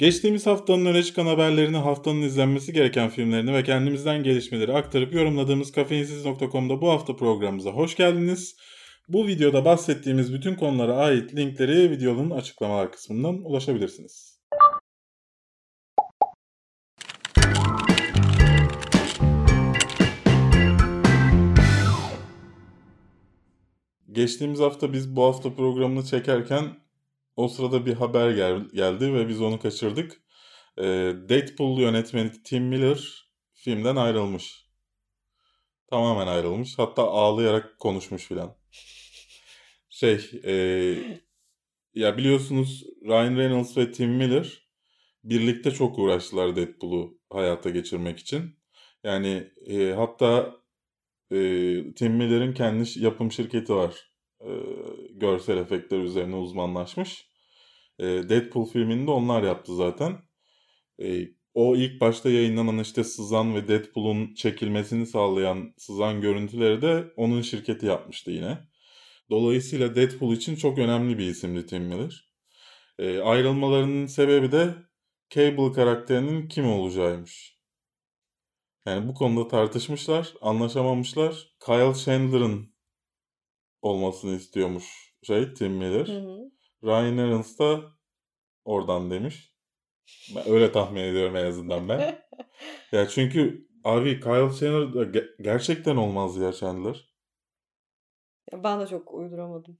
Geçtiğimiz haftanın öne çıkan haberlerini, haftanın izlenmesi gereken filmlerini ve kendimizden gelişmeleri aktarıp yorumladığımız kafeinsiz.com'da bu hafta programımıza hoş geldiniz. Bu videoda bahsettiğimiz bütün konulara ait linkleri videonun açıklamalar kısmından ulaşabilirsiniz. Geçtiğimiz hafta biz bu hafta programını çekerken o sırada bir haber gel- geldi ve biz onu kaçırdık. Ee, Deadpool yönetmeni Tim Miller filmden ayrılmış. Tamamen ayrılmış. Hatta ağlayarak konuşmuş filan. Şey, e, ya biliyorsunuz Ryan Reynolds ve Tim Miller birlikte çok uğraştılar Deadpool'u hayata geçirmek için. Yani e, hatta e, Tim Miller'ın kendi yapım şirketi var. E, görsel efektler üzerine uzmanlaşmış. E, Deadpool filmini de onlar yaptı zaten. E, o ilk başta yayınlanan işte sızan ve Deadpool'un çekilmesini sağlayan sızan görüntüleri de onun şirketi yapmıştı yine. Dolayısıyla Deadpool için çok önemli bir isimdi Tim Miller. E, ayrılmalarının sebebi de Cable karakterinin kim olacağıymış. Yani bu konuda tartışmışlar, anlaşamamışlar. Kyle Chandler'ın olmasını istiyormuş şey Tim Miller. Hı hı. Ryan Reynolds da oradan demiş. Ben öyle tahmin ediyorum en azından ben. ya çünkü abi Kyle Chandler da ge- gerçekten olmaz ya Chandler. Ya ben de çok uyduramadım.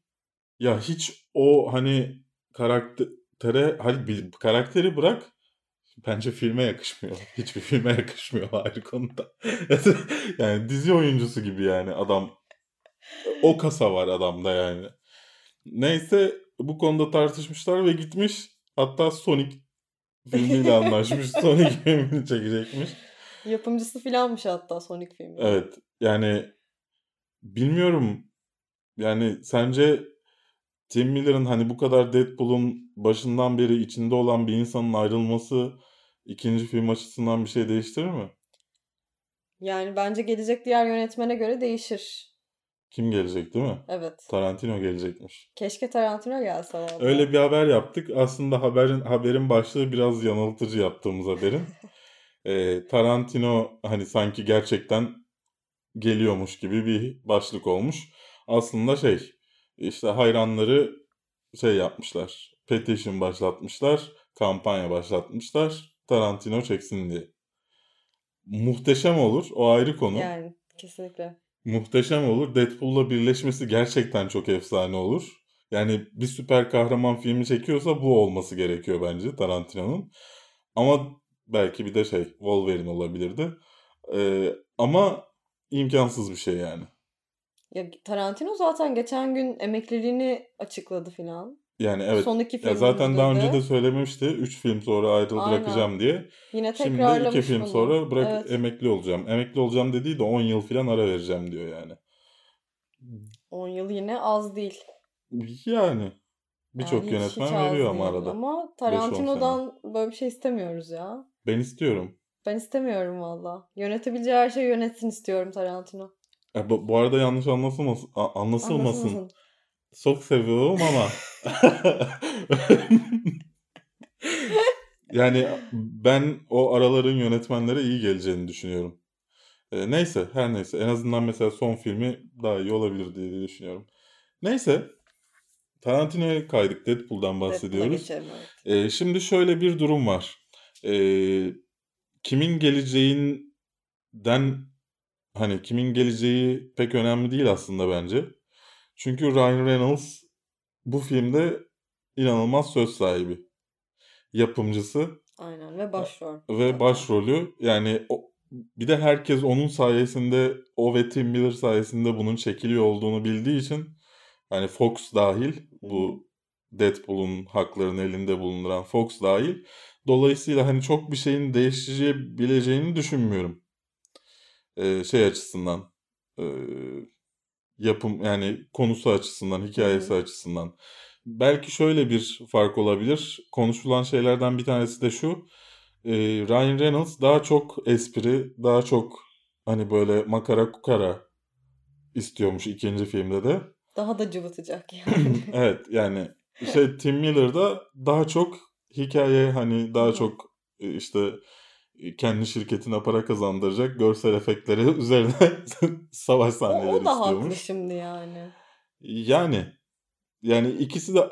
Ya hiç o hani karaktere hani karakteri bırak bence filme yakışmıyor. Hiçbir filme yakışmıyor ayrı konuda. yani dizi oyuncusu gibi yani adam. O kasa var adamda yani. Neyse bu konuda tartışmışlar ve gitmiş. Hatta Sonic filmiyle anlaşmış. Sonic filmini çekecekmiş. Yapımcısı filanmış hatta Sonic filmi. Evet yani bilmiyorum yani sence Tim Miller'ın hani bu kadar Deadpool'un başından beri içinde olan bir insanın ayrılması ikinci film açısından bir şey değiştirir mi? Yani bence gelecek diğer yönetmene göre değişir. Kim gelecek değil mi? Evet. Tarantino gelecekmiş. Keşke Tarantino gelse valla. Öyle bir haber yaptık. Aslında haberin haberin başlığı biraz yanıltıcı yaptığımız haberin. Ee, Tarantino hani sanki gerçekten geliyormuş gibi bir başlık olmuş. Aslında şey işte hayranları şey yapmışlar. Petition başlatmışlar. Kampanya başlatmışlar. Tarantino çeksin diye. Muhteşem olur. O ayrı konu. Yani kesinlikle. Muhteşem olur. Deadpool'la birleşmesi gerçekten çok efsane olur. Yani bir süper kahraman filmi çekiyorsa bu olması gerekiyor bence Tarantino'nun. Ama belki bir de şey Wolverine olabilirdi. Ee, ama imkansız bir şey yani. Ya Tarantino zaten geçen gün emekliliğini açıkladı filan. Yani evet. Son iki Ya zaten daha önce de söylemişti. 3 film sonra Aynen. bırakacağım diye. Yine Şimdi 2 film bunu. sonra bırak Evet. emekli olacağım. Emekli olacağım dediği de 10 yıl falan ara vereceğim diyor yani. 10 yıl yine az değil. Yani birçok Yani yönetmen veriyor ama arada. Ama Tarantino'dan böyle bir şey istemiyoruz ya. Ben istiyorum. Ben istemiyorum valla. Yönetebileceği her şeyi yönetsin istiyorum Tarantino. E, bu, bu arada yanlış anlaşılmasın. a- anlaşılmasın. Çok seviyorum ama. yani ben o araların yönetmenlere iyi geleceğini düşünüyorum. E, neyse her neyse. En azından mesela son filmi daha iyi olabilir diye düşünüyorum. Neyse. Tarantino'ya kaydık. Deadpool'dan Deadpool'a bahsediyoruz. geçelim, evet. E, şimdi şöyle bir durum var. E, kimin geleceğinden hani kimin geleceği pek önemli değil aslında bence. Çünkü Ryan Reynolds bu filmde inanılmaz söz sahibi. Yapımcısı Aynen ve başrol. ve zaten. başrolü yani o, bir de herkes onun sayesinde o ve Tim Miller sayesinde bunun çekiliyor olduğunu bildiği için hani Fox dahil bu Deadpool'un haklarını elinde bulunduran Fox dahil dolayısıyla hani çok bir şeyin değişebileceğini düşünmüyorum. Ee, şey açısından ee, yapım yani konusu açısından, hikayesi Hı açısından. Belki şöyle bir fark olabilir. Konuşulan şeylerden bir tanesi de şu. e, Ryan Reynolds daha çok espri, daha çok hani böyle makara kukara istiyormuş ikinci filmde de. Daha da cıvıtacak yani. evet yani şey Tim Miller da daha çok hikaye hani daha çok e, işte kendi şirketine para kazandıracak görsel efektleri üzerine savaş sahneleri o da haklı istiyormuş. şimdi yani. Yani yani ikisi de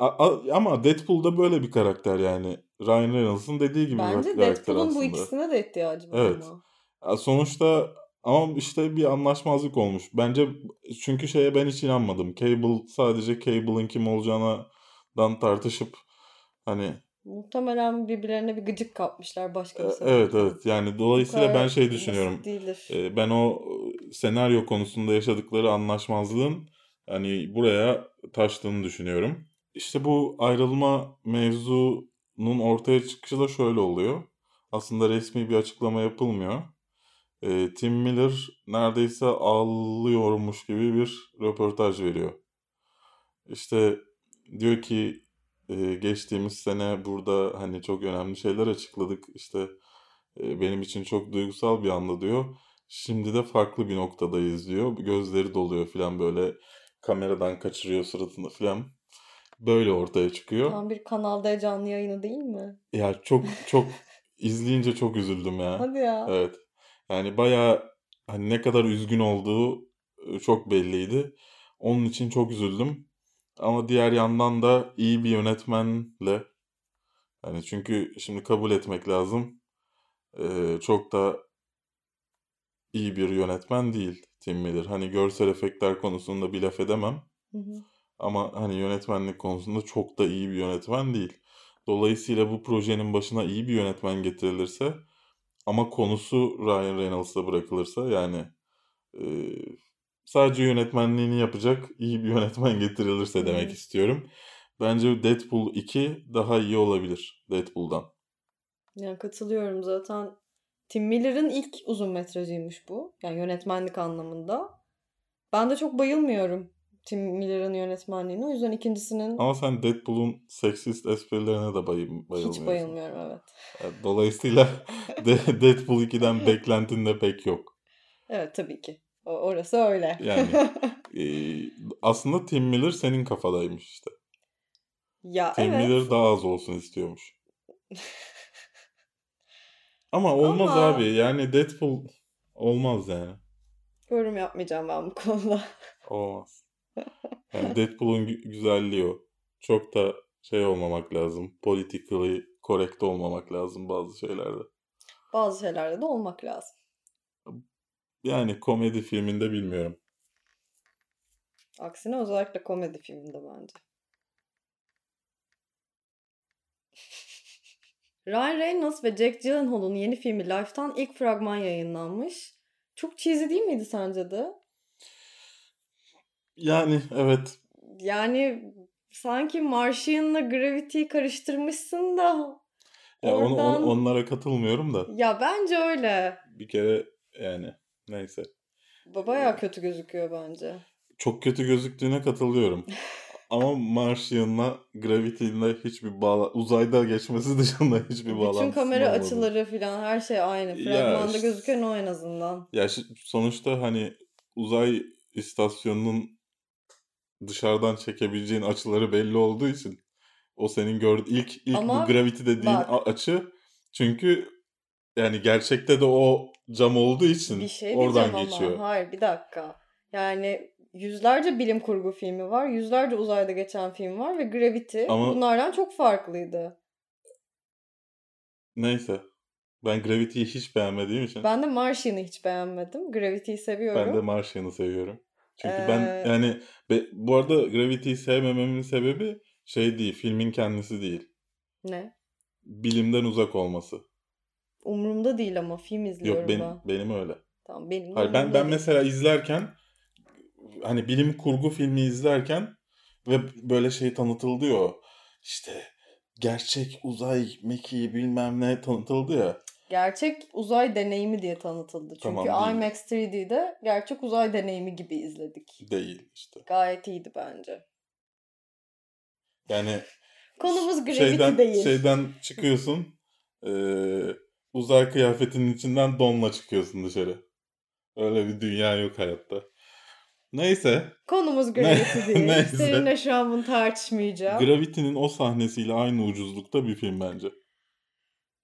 ama Deadpool'da böyle bir karakter yani. Ryan Reynolds'ın dediği gibi bir Bence karakter Deadpool'un bu aslında. ikisine de ihtiyacı var Evet. ama. Sonuçta ama işte bir anlaşmazlık olmuş. Bence çünkü şeye ben hiç inanmadım. Cable sadece Cable'ın kim olacağından tartışıp hani Muhtemelen birbirlerine bir gıcık kapmışlar başka bir e, sebepten. evet evet yani dolayısıyla ben şey düşünüyorum. değildir. E, Ben o e, senaryo konusunda yaşadıkları anlaşmazlığın hani buraya taştığını düşünüyorum. İşte bu ayrılma mevzunun ortaya çıkışı da şöyle oluyor. Aslında resmi bir açıklama yapılmıyor. E, Tim Miller neredeyse ağlıyormuş gibi bir röportaj veriyor. İşte diyor ki e, geçtiğimiz sene burada hani çok önemli şeyler açıkladık. İşte e, benim için çok duygusal bir anda diyor. Şimdi de farklı bir noktadayız diyor. Gözleri doluyor falan böyle kameradan kaçırıyor suratını falan. Böyle ortaya çıkıyor. Tam bir Kanal D canlı yayını değil mi? Ya çok çok izleyince çok üzüldüm ya. Hadi ya. Evet. Yani bayağı hani ne kadar üzgün olduğu çok belliydi. Onun için çok üzüldüm. Ama diğer yandan da iyi bir yönetmenle hani çünkü şimdi kabul etmek lazım. e, çok da iyi bir yönetmen değil Tim Miller. Hani görsel efektler konusunda bir laf edemem. Hı hı. Ama hani yönetmenlik konusunda çok da iyi bir yönetmen değil. Dolayısıyla bu projenin başına iyi bir yönetmen getirilirse ama konusu Ryan Reynolds'a bırakılırsa yani e, sadece yönetmenliğini yapacak iyi bir yönetmen getirilirse demek istiyorum. Bence Deadpool 2 daha iyi olabilir Deadpool'dan. Yani katılıyorum zaten. Tim Miller'ın ilk uzun metrajıymış bu. Yani yönetmenlik anlamında. Ben de çok bayılmıyorum Tim Miller'ın yönetmenliğine. O yüzden ikincisinin Ama sen Deadpool'un seksist esprilerine de bayı- hiç bayılmıyorsun. bayılmıyorum evet. Evet, Dolayısıyla De- Deadpool 2'den beklentin de pek yok. Evet tabii ki. Orası öyle. Yani e, aslında Tim Miller senin kafadaymış işte. ya Tim evet. Miller daha az olsun istiyormuş. Ama olmaz Ama- abi. Yani Deadpool olmaz yani. Yorum yapmayacağım ben bu konuda. Olmaz. Yani Deadpool'un gü- güzelliği o. Çok da şey olmamak lazım. Politically correct olmamak lazım bazı şeylerde. Bazı şeylerde de olmak lazım. Yani komedi filminde bilmiyorum. Aksine özellikle komedi filminde bence. Ryan Reynolds ve Jack Gyllenhaal'ın yeni filmi Life'tan ilk fragman yayınlanmış. Çok cheesy değil miydi sence de? Yani evet. Yani sanki Martian'la Gravity'yi karıştırmışsın da Ya Oradan- on- onlara katılmıyorum da. ya bence öyle. Bir kere yani neyse. Ba- Bayağı kötü gözüküyor bence. Çok kötü gözüktüğüne katılıyorum. Ama Martian'la Gravity'yle hiçbir bağla uzayda geçmesi dışında hiçbir bağlantısı Bütün kamera olmadı. açıları falan her şey aynı. Ya Fragmanda işte- gözüken o en azından. Ya sonuçta hani uzay istasyonunun dışarıdan çekebileceğin açıları belli olduğu için o senin gördüğün ilk ilk Ama bu Gravity dediğin bak. açı çünkü yani gerçekte de o cam olduğu için Bir şey oradan geçiyor. ama. Hayır bir dakika. Yani yüzlerce bilim kurgu filmi var. Yüzlerce uzayda geçen film var ve Gravity Ama- bunlardan çok farklıydı. Neyse. Ben Gravity'yi hiç beğenmediğim için Ben de Martian'ı hiç beğenmedim. Gravity'yi seviyorum. ben de Martian'ı seviyorum. Çünkü Ee, ben yani be- bu arada Gravity'yi sevmememin sebebi şey değil, filmin kendisi değil. Ne? Bilimden uzak olması. Umurumda değil ama film izliyorum Yok benim ben. benim öyle. Tamam benim Hayır, ben ben mesela izlerken hani bilim kurgu filmi izlerken ve böyle şey tanıtıldı ya işte gerçek uzay mekiği bilmem ne tanıtıldı ya. Gerçek uzay deneyimi diye tanıtıldı. Çünkü Tamam. IMAX 3D'de gerçek uzay deneyimi gibi izledik. Değil işte. Gayet iyiydi bence. Yani Konumuz Gravity şeyden değil. şeyden çıkıyorsun eee, uzay kıyafetinin içinden donla çıkıyorsun dışarı. Öyle bir dünya yok hayatta. Neyse. Konumuz Gravity değil. Neyse. Seninle şu an bunu tartışmayacağım. Gravity'nin o sahnesiyle aynı ucuzlukta bir film bence.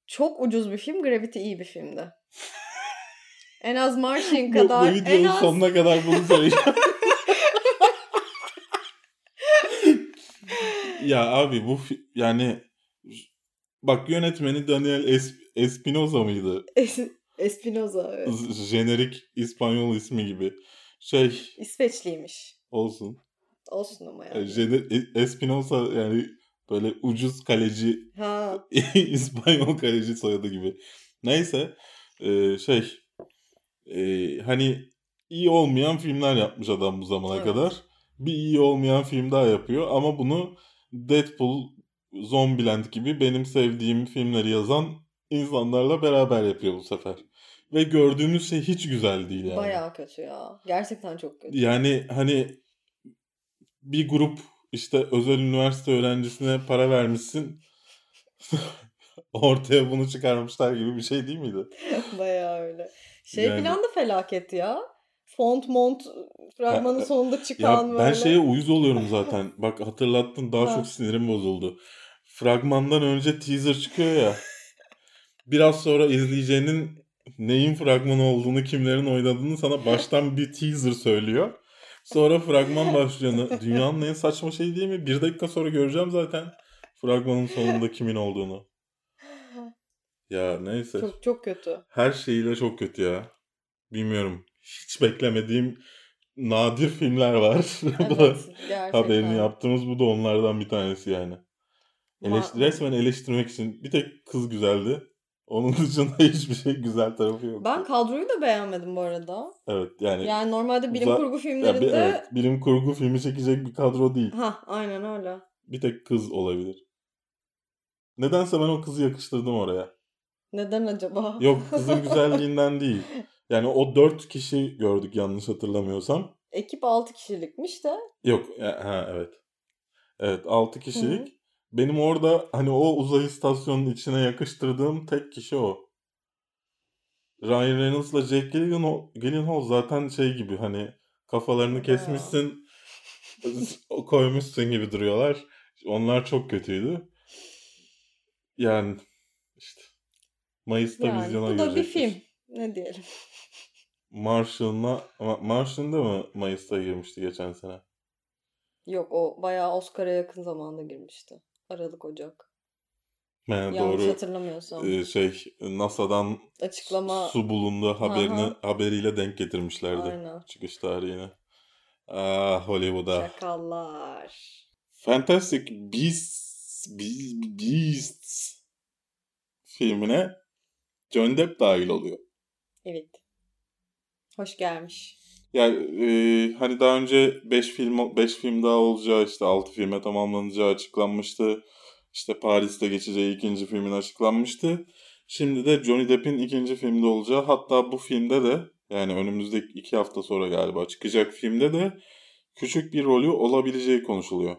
çok ucuz bir film. Gravity iyi bir filmdi. en az Martian kadar. bu videonun en az... sonuna kadar bunu söyleyeceğim. ya abi bu yani bak yönetmeni Daniel Es- Espinosa mıydı? Es- Espinoza evet. Jenerik İspanyol ismi gibi. Şey İsveçliymiş. olsun. Olsun ama Yani yani. Jener- E- Espinosa yani böyle ucuz kaleci Ha. İspanyol kaleci soyadı gibi. Neyse e, şey e, hani iyi olmayan filmler yapmış adam bu zamana Evet. kadar. Bir iyi olmayan film daha yapıyor ama bunu Deadpool, Zombieland gibi benim sevdiğim filmleri yazan insanlarla beraber yapıyor bu sefer. Ve gördüğümüz şey hiç güzel değil yani. Bayağı kötü ya. Gerçekten çok kötü. Yani hani bir grup işte özel üniversite öğrencisine para vermişsin. Ortaya bunu çıkarmışlar gibi bir şey değil miydi? Bayağı öyle. Şey Yani- falan da felaket ya. Font mont fragmanın Ha, sonunda Ya çıkan ben böyle. şeye uyuz oluyorum zaten. Bak hatırlattın daha Ha. çok sinirim bozuldu. Fragmandan önce teaser çıkıyor ya. Biraz sonra izleyeceğinin neyin fragmanı olduğunu, kimlerin oynadığını sana baştan bir teaser söylüyor. Sonra fragman başlıyor. Dünyanın en saçma şey değil mi? Bir dakika sonra göreceğim zaten fragmanın sonunda kimin olduğunu. Ya neyse. Çok çok kötü. Her şeyiyle çok kötü ya. Bilmiyorum. Hiç beklemediğim nadir filmler var. Evet, gerçekten. haberini yaptığımız bu da onlardan bir tanesi yani. Eleştir, resmen eleştirmek için bir tek kız güzeldi. Onun dışında hiçbir şey güzel tarafı yok. Ben kadroyu da beğenmedim bu arada. Evet yani, Yani normalde bilim Uza- kurgu filmlerinde... bir, evet, bilim kurgu filmi çekecek bir kadro değil. Ha aynen öyle. Bir tek kız olabilir. Nedense ben o kızı yakıştırdım oraya. Neden acaba? Yok kızın güzelliğinden değil. Yani o dört kişi gördük yanlış hatırlamıyorsam. Ekip 6 kişilikmiş de. Yok e, ha evet. Evet 6 kişilik. Benim orada hani o uzay istasyonunun içine yakıştırdığım tek kişi o. Ryan Reynolds'la Jack Gyllenhaal, Gyllenhaal zaten şey gibi hani kafalarını kesmişsin koymuşsun gibi duruyorlar. Onlar çok kötüydü. Yani işte Mayıs'ta Yani vizyona bu da bir film. Ne diyelim. Martian'la ama Martian'da mı Mayıs'ta girmişti geçen sene? Yok o bayağı Oscar'a yakın zamanda girmişti. Aralık Ocak. He, Yanlış doğru. hatırlamıyorsam. Ee, şey NASA'dan Açıklama su bulundu haberini Aha. haberiyle denk getirmişlerdi aynen. çıkış tarihine. Ah Hollywood'a. Şakalar. Fantastic Beasts, Be- Beasts filmine Johnny Depp dahil oluyor. Evet. Hoş gelmiş. Yani e, hani daha önce 5 film 5 film daha olacağı işte 6 filme tamamlanacağı açıklanmıştı. İşte Paris'te geçeceği ikinci filmin açıklanmıştı. Şimdi de Johnny Depp'in ikinci filmde olacağı hatta bu filmde de yani önümüzdeki iki hafta sonra galiba çıkacak filmde de küçük bir rolü olabileceği konuşuluyor.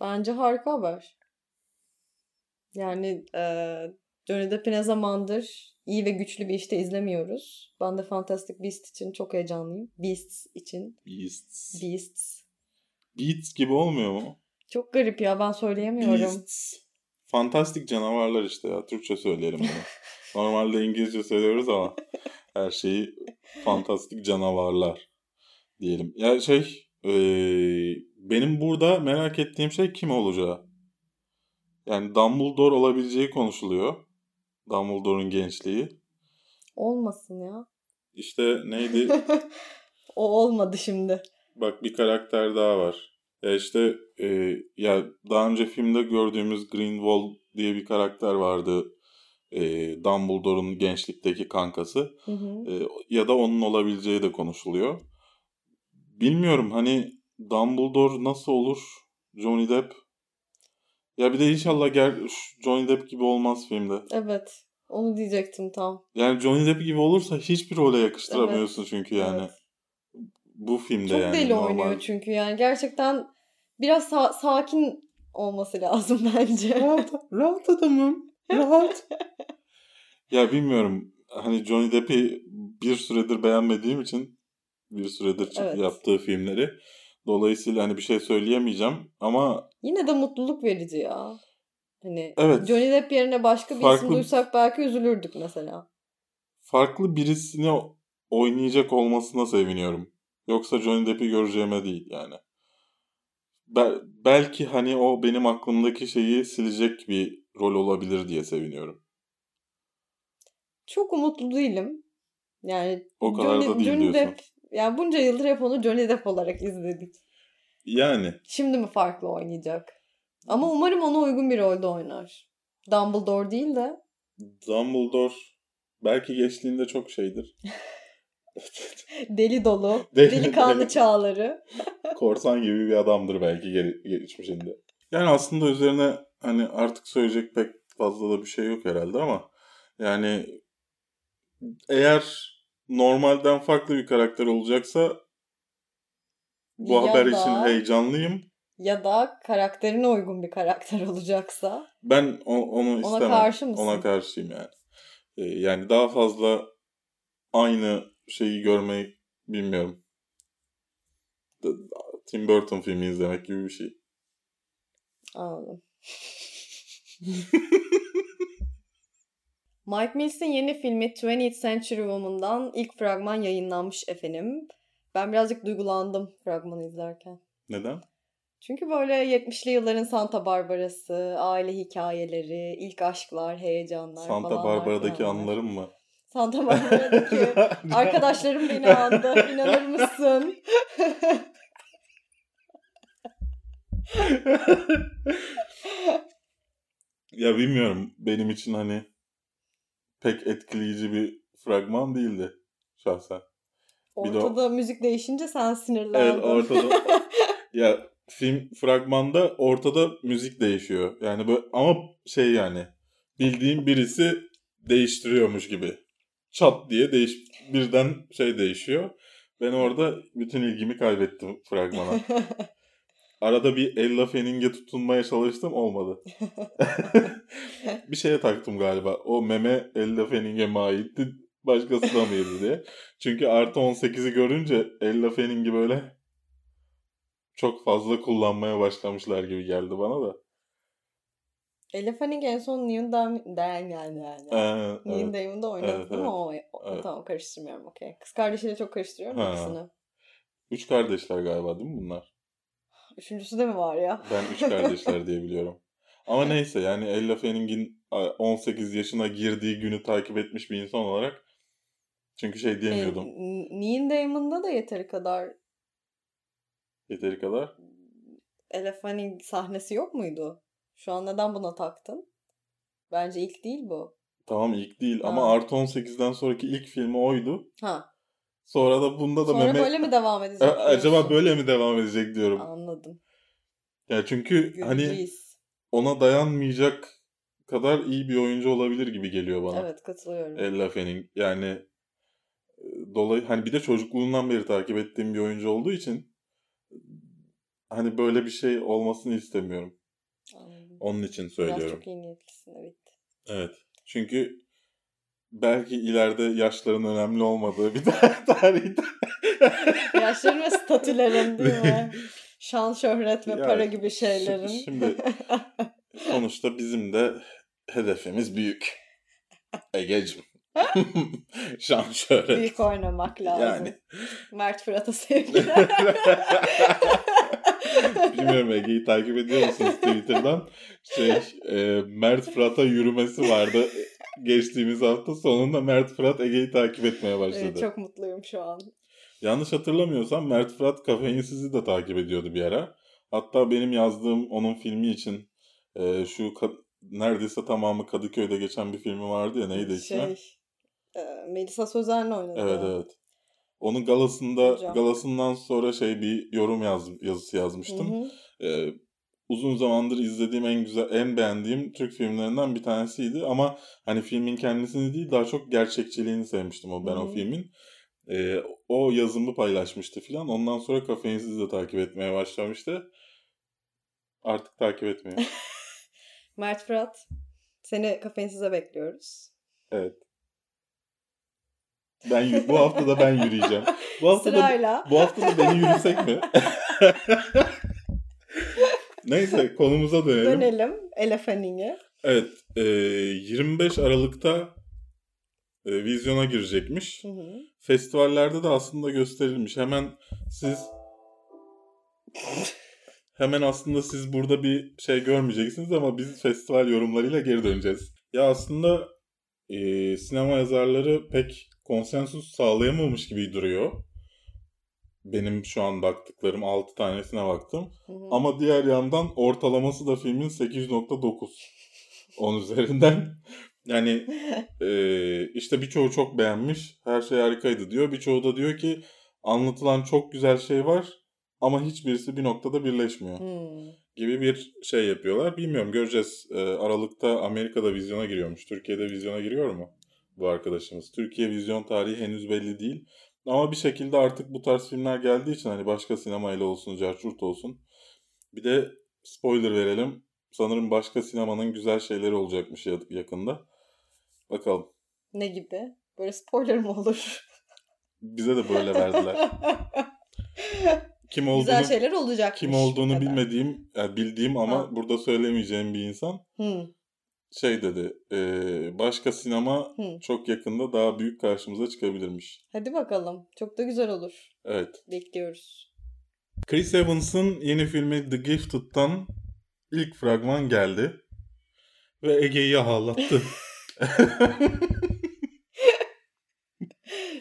Bence harika haber. Yani eee Johnny Depp'i ne zamandır iyi ve güçlü bir işte izlemiyoruz. Ben de Fantastic Beasts için çok heyecanlıyım. Beasts için. Beasts. Beasts. Beats gibi olmuyor mu? Çok garip ya ben söyleyemiyorum. Beasts. Fantastik canavarlar işte ya. Türkçe söyleyelim bunu. Normalde İngilizce söylüyoruz ama her şeyi fantastik canavarlar diyelim. Ya şey eee, benim burada merak ettiğim şey kim olacağı. Yani Dumbledore olabileceği konuşuluyor. Dumbledore'un gençliği. Olmasın ya. İşte neydi? o olmadı şimdi. Bak bir karakter daha var. Ya işte e, ya daha önce filmde gördüğümüz Greenwald diye bir karakter vardı. E, Dumbledore'un gençlikteki kankası. Hı hı. E, ya da onun olabileceği de konuşuluyor. Bilmiyorum hani Dumbledore nasıl olur? Johnny Depp. Ya bir de inşallah ger- Johnny Depp gibi olmaz filmde. Evet. Onu diyecektim tam. Yani Johnny Depp gibi olursa hiçbir role yakıştıramıyorsun çünkü yani. Evet. Bu filmde Çok yani deli normal. oynuyor çünkü yani gerçekten biraz sa- sakin olması lazım bence. Rahat, rahat adamım. Rahat. ya bilmiyorum. Hani Johnny Depp'i bir süredir beğenmediğim için bir süredir Evet. yaptığı filmleri. Dolayısıyla hani bir şey söyleyemeyeceğim ama Yine de mutluluk verici ya. Hani Evet. Johnny Depp yerine başka bir Farklı- isim duysak belki üzülürdük mesela. Farklı birisini oynayacak olmasına seviniyorum. Yoksa Johnny Depp'i göreceğime değil yani. Bel- belki hani o benim aklımdaki şeyi silecek bir rol olabilir diye seviniyorum. Çok umutlu değilim. Yani O kadar da değil diyorsun. Depp yani bunca yıldır hep onu Johnny Depp olarak izledik. Yani Şimdi mi farklı oynayacak? Ama umarım ona uygun bir rolde oynar. Dumbledore değil de Dumbledore belki geçtiğinde çok şeydir. deli dolu, Deli- delikanlı deli. çağları. Korsan gibi bir adamdır belki geri, geçmişinde. Yani aslında üzerine hani artık söyleyecek pek fazla da bir şey yok herhalde ama yani eğer normalden farklı bir karakter olacaksa bu Ya haber da- için heyecanlıyım. Ya da karakterine uygun bir karakter olacaksa. Ben o- onu Ona istemem. karşı mısın? Ona karşıyım yani. Ee, yani daha fazla aynı şeyi görmeyi bilmiyorum. Tim Burton filmi izlemek gibi bir şey. Anladım. Mike Mills'in yeni filmi 20th Century Woman'dan ilk fragman yayınlanmış efendim. Ben birazcık duygulandım fragmanı izlerken. Neden? Çünkü böyle 70'li yılların Santa Barbara'sı, aile hikayeleri, ilk aşklar, heyecanlar Santa falanlar Barbara'daki filanlar. anılarım mı? Santa Barbara'daki arkadaşlarım beni andı. İnanır mısın? ya bilmiyorum. Benim için hani pek etkileyici bir fragman değildi şahsen. Bir de o- Ortada müzik değişince sen sinirlendin. Evet ortada. ya film fragmanda ortada müzik değişiyor. Yani böyle ama şey yani bildiğim birisi değiştiriyormuş gibi. Çat diye değiş birden şey değişiyor. Ben orada bütün ilgimi kaybettim fragmana. Arada bir Ella Fanning'e tutunmaya çalıştım olmadı. bir şeye taktım galiba. O meme Ella Fanning'e mi aitti başkasına mıydı diye. Çünkü artı 18'i görünce Ella Fanning'i böyle çok fazla kullanmaya başlamışlar gibi geldi bana da. Elif Fanning en son Neon Dam... Den yani yani. Ee, Neon evet. Damon'da oynadı Evet, değil mi? O, o- Evet. Tamam karıştırmıyorum okey. Kız kardeşiyle çok karıştırıyorum Ha. ikisini. Üç kardeşler galiba değil mi bunlar? Üçüncüsü de mi var ya? Ben üç kardeşler diye biliyorum. Ama neyse yani Ella Fanning'in 18 yaşına girdiği günü takip etmiş bir insan olarak çünkü şey diyemiyordum E, N- Neon Damon'da da yeteri kadar yeteri kadar. Elif Fanning sahnesi yok muydu? Şu an neden buna taktın? Bence ilk değil bu. Tamam ilk değil ama Ha. artı 18'den sonraki ilk filmi oydu. Ha. Sonra da bunda da Sonra meme... böyle mi devam edecek? A- acaba böyle mi devam edecek diyorum. Anladım. Ya çünkü hani Göreceğiz. ona dayanmayacak kadar iyi bir oyuncu olabilir gibi geliyor bana. Evet katılıyorum. Ella Fanning. Yani e, dolayı hani bir de çocukluğundan beri takip ettiğim bir oyuncu olduğu için hani böyle bir şey olmasını istemiyorum. Anladım. Onun için Biraz söylüyorum. çok iyi niyetlisin evet. Evet. Çünkü belki ileride yaşların önemli olmadığı bir tarihte Yaşların ve statülerin değil mi? Şan, şöhret ve Ya, para gibi şeylerin. Şimdi sonuçta bizim de hedefimiz büyük. Ege'cim. Şan şöhret. Büyük oynamak lazım. Yani. Mert Fırat'a sevgiler. Bilmiyorum Ege'yi takip ediyor musunuz Twitter'dan? Şey, e, Mert Fırat'a yürümesi vardı geçtiğimiz hafta. Sonunda Mert Fırat Ege'yi takip etmeye başladı. evet, çok mutluyum şu an. Yanlış hatırlamıyorsam Mert Fırat Kafeinsiz'i de takip ediyordu bir ara. Hatta benim yazdığım onun filmi için e, şu ka- neredeyse tamamı Kadıköy'de geçen bir filmi vardı ya neydi ismi? Şey, e, Melisa Sözen'le oynadı. Evet evet. Onun galasında Hocam. galasından sonra şey bir yorum yaz, yazısı yazmıştım. Hı hı. Ee, uzun zamandır izlediğim en güzel, en beğendiğim Türk filmlerinden bir tanesiydi. Ama hani filmin kendisini değil daha çok gerçekçiliğini sevmiştim o ben o Hı. filmin. Ee, o yazımı paylaşmıştı filan. Ondan sonra Kafeinsiz de takip etmeye başlamıştı. Artık takip etmiyor. Mert Fırat. Seni kafeinsize bekliyoruz. evet. Ben bu hafta da ben yürüyeceğim. Bu hafta da Sırayla. bu hafta da beni yürüsek mi? Neyse konumuza dönelim. Dönelim Elefening'e. Evet. E, 25 Aralık'ta e, vizyona girecekmiş. Hı hı. Festivallerde de aslında gösterilmiş. Hemen siz hemen aslında siz burada bir şey görmeyeceksiniz ama biz festival yorumlarıyla geri döneceğiz. Ya aslında e, sinema yazarları pek konsensus sağlayamamış gibi duruyor. Benim şu an baktıklarım 6 tanesine baktım. Hı hı. Ama diğer yandan ortalaması da filmin 8.9. 10 üzerinden. Yani e, işte birçoğu çok beğenmiş. Her şey harikaydı diyor. Birçoğu da diyor ki anlatılan çok güzel şey var ama hiçbirisi bir noktada birleşmiyor Hmm. gibi bir şey yapıyorlar. Bilmiyorum göreceğiz. E, Aralık'ta Amerika'da vizyona giriyormuş. Türkiye'de vizyona giriyor mu bu arkadaşımız? Türkiye vizyon tarihi henüz belli değil. Ama bir şekilde artık bu tarz filmler geldiği için hani başka sinemayla olsun, carçurt olsun. Bir de spoiler verelim. Sanırım başka sinemanın güzel şeyleri olacakmış ya- yakında. Bakalım. Ne gibi? Böyle spoiler mı olur? Bize de böyle verdiler. Kim olduğunu Güzel şeyler olacak. kim olduğunu bilmediğim, yani bildiğim ama Ha. burada söylemeyeceğim bir insan Hı. Şey dedi. e, başka sinema Hı. çok yakında daha büyük karşımıza çıkabilirmiş. Hadi bakalım. Çok da güzel olur. Evet. Bekliyoruz. Chris Evans'ın yeni filmi The Gifted'dan ilk fragman geldi. Ve Ege'yi ağlattı.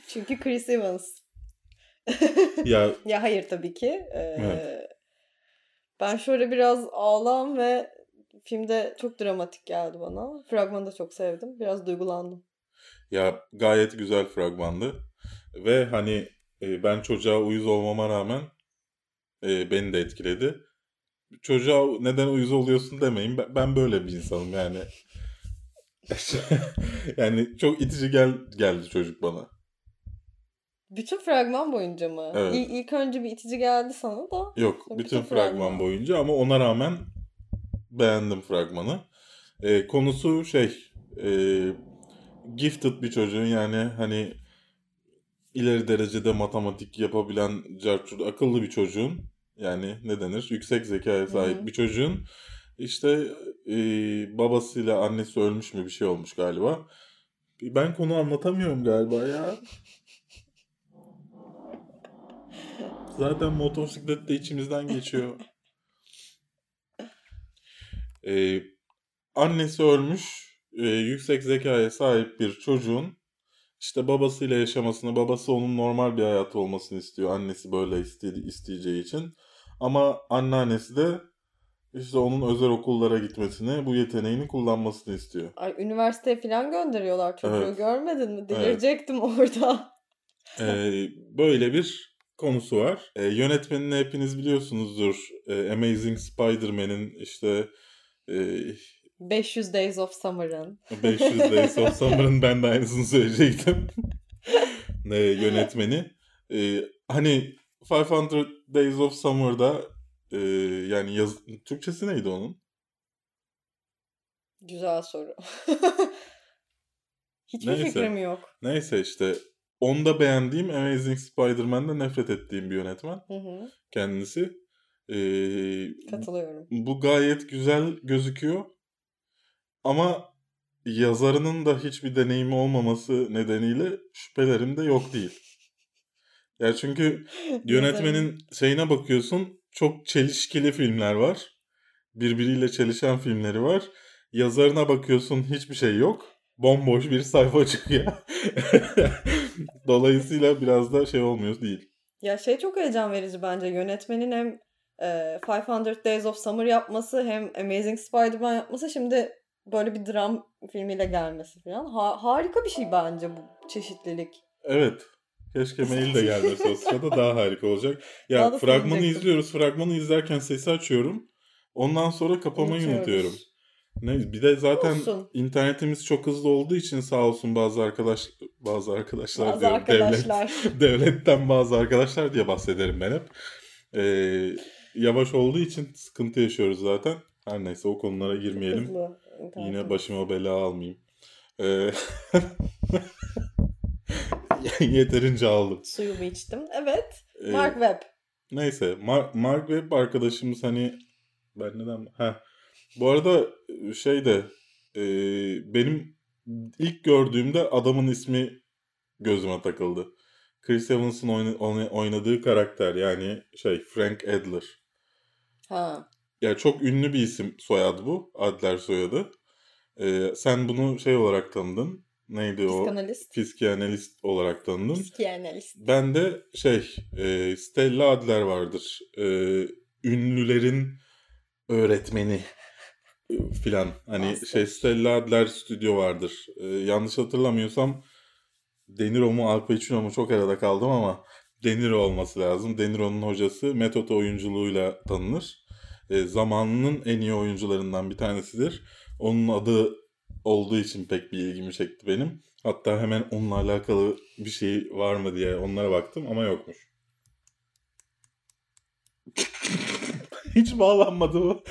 Çünkü Chris Evans. ya Ya hayır tabii ki. Ee, Evet. Ben şöyle biraz ağlam ve filmde çok dramatik geldi bana. Fragmanı da çok sevdim. Biraz duygulandım. ya gayet güzel fragmandı. Ve hani e, ben çocuğa uyuz olmama rağmen e, beni de etkiledi. Çocuğa neden uyuz oluyorsun demeyin. Ben, ben böyle bir insanım yani. yani çok itici gel geldi çocuk bana. Bütün fragman boyunca mı? Evet. İlk, ilk önce bir itici geldi sana da. Yok Bütün bütün fragman. fragman boyunca ama ona rağmen beğendim fragmanı. Ee, konusu şey e, gifted bir çocuğun yani hani ileri derecede matematik yapabilen carçur, akıllı bir çocuğun yani ne denir yüksek zekaya sahip Hı hı. bir çocuğun işte e, babasıyla annesi ölmüş mü bir şey olmuş galiba. Ben konu anlatamıyorum galiba ya. Zaten motosiklet de içimizden geçiyor. Ee, annesi ölmüş, e, yüksek zekaya sahip bir çocuğun işte babasıyla yaşamasını, babası onun normal bir hayat olmasını istiyor. Annesi böyle istedi, isteyeceği için. Ama anneannesi de işte onun özel okullara gitmesini, bu yeteneğini kullanmasını istiyor. Ay üniversiteye falan gönderiyorlar çocuğu. Evet. Görmedin mi? Delirecektim orada. Ee, böyle bir konusu var. Ee, yönetmenini hepiniz biliyorsunuzdur. Ee, Amazing Spider-Man'in işte e, 500 Days of Summer'ın. 500 Days of Summer'ın ben de aynısını söyleyecektim. Ee, yönetmeni. Ee, hani 500 Days of Summer'da e, yani yaz... Türkçesi neydi onun? Güzel soru. Hiçbir Neyse. fikrim yok. Neyse işte onda beğendiğim Amazing Spider-Man'de nefret ettiğim bir yönetmen Hı hı. kendisi. Ee, Katılıyorum. Bu gayet güzel gözüküyor. Ama yazarının da hiçbir deneyimi olmaması nedeniyle şüphelerim de yok değil. Ya çünkü yönetmenin şeyine bakıyorsun çok çelişkili filmler var. Birbiriyle çelişen filmleri var. Yazarına bakıyorsun hiçbir şey yok. Bomboş bir sayfa çıkıyor. Dolayısıyla biraz da şey olmuyor değil. Ya şey çok heyecan verici bence. Yönetmenin hem e, 500 Days of Summer yapması hem Amazing Spider-Man yapması şimdi böyle bir dram filmiyle gelmesi falan. Ha- harika bir şey bence bu çeşitlilik. Evet. Keşke mail de gelmese o sırada daha harika olacak. Ya Daha da fragmanı izliyoruz. Fragmanı izlerken sesi açıyorum. Ondan sonra kapamayı Unutuyoruz. unutuyorum. Ne, bir de zaten Olsun. internetimiz çok hızlı olduğu için sağ olsun bazı arkadaş bazı arkadaşlar Bazı diyorum. arkadaşlar. Devlet, devletten bazı arkadaşlar diye bahsederim ben hep. Ee, yavaş olduğu için sıkıntı yaşıyoruz zaten. Her neyse o konulara girmeyelim. Hızlı. Yine başıma bela almayayım. Ee, yeterince aldım. Suyumu içtim. Evet. Ee, Mark Webb. Neyse Mar- Mark Webb arkadaşımız hani Ben neden? Ha. Bu arada şey de e, benim ilk gördüğümde adamın ismi gözüme takıldı. Chris Evans'ın oyna- oynadığı karakter yani şey Frank Adler. Ha. Yani çok ünlü bir isim soyadı bu. Adler soyadı. Ee, sen bunu şey olarak tanıdın. Neydi o? Psikanalist. Psikiyanalist olarak tanıdın. Psikiyanalist. Ben de şey e, Stella Adler vardır. E, ünlülerin öğretmeni filan. Hani Master. şey Stella Adler stüdyo vardır. E, yanlış hatırlamıyorsam De Niro mu Al Pacino mu çok arada kaldım ama De Niro olması lazım. De Niro'nun hocası metot oyunculuğuyla tanınır. E, zamanının en iyi oyuncularından bir tanesidir. Onun adı olduğu için pek bir ilgimi çekti benim. Hatta hemen onunla alakalı bir şey var mı diye onlara baktım ama yokmuş. Hiç bağlanmadı bu.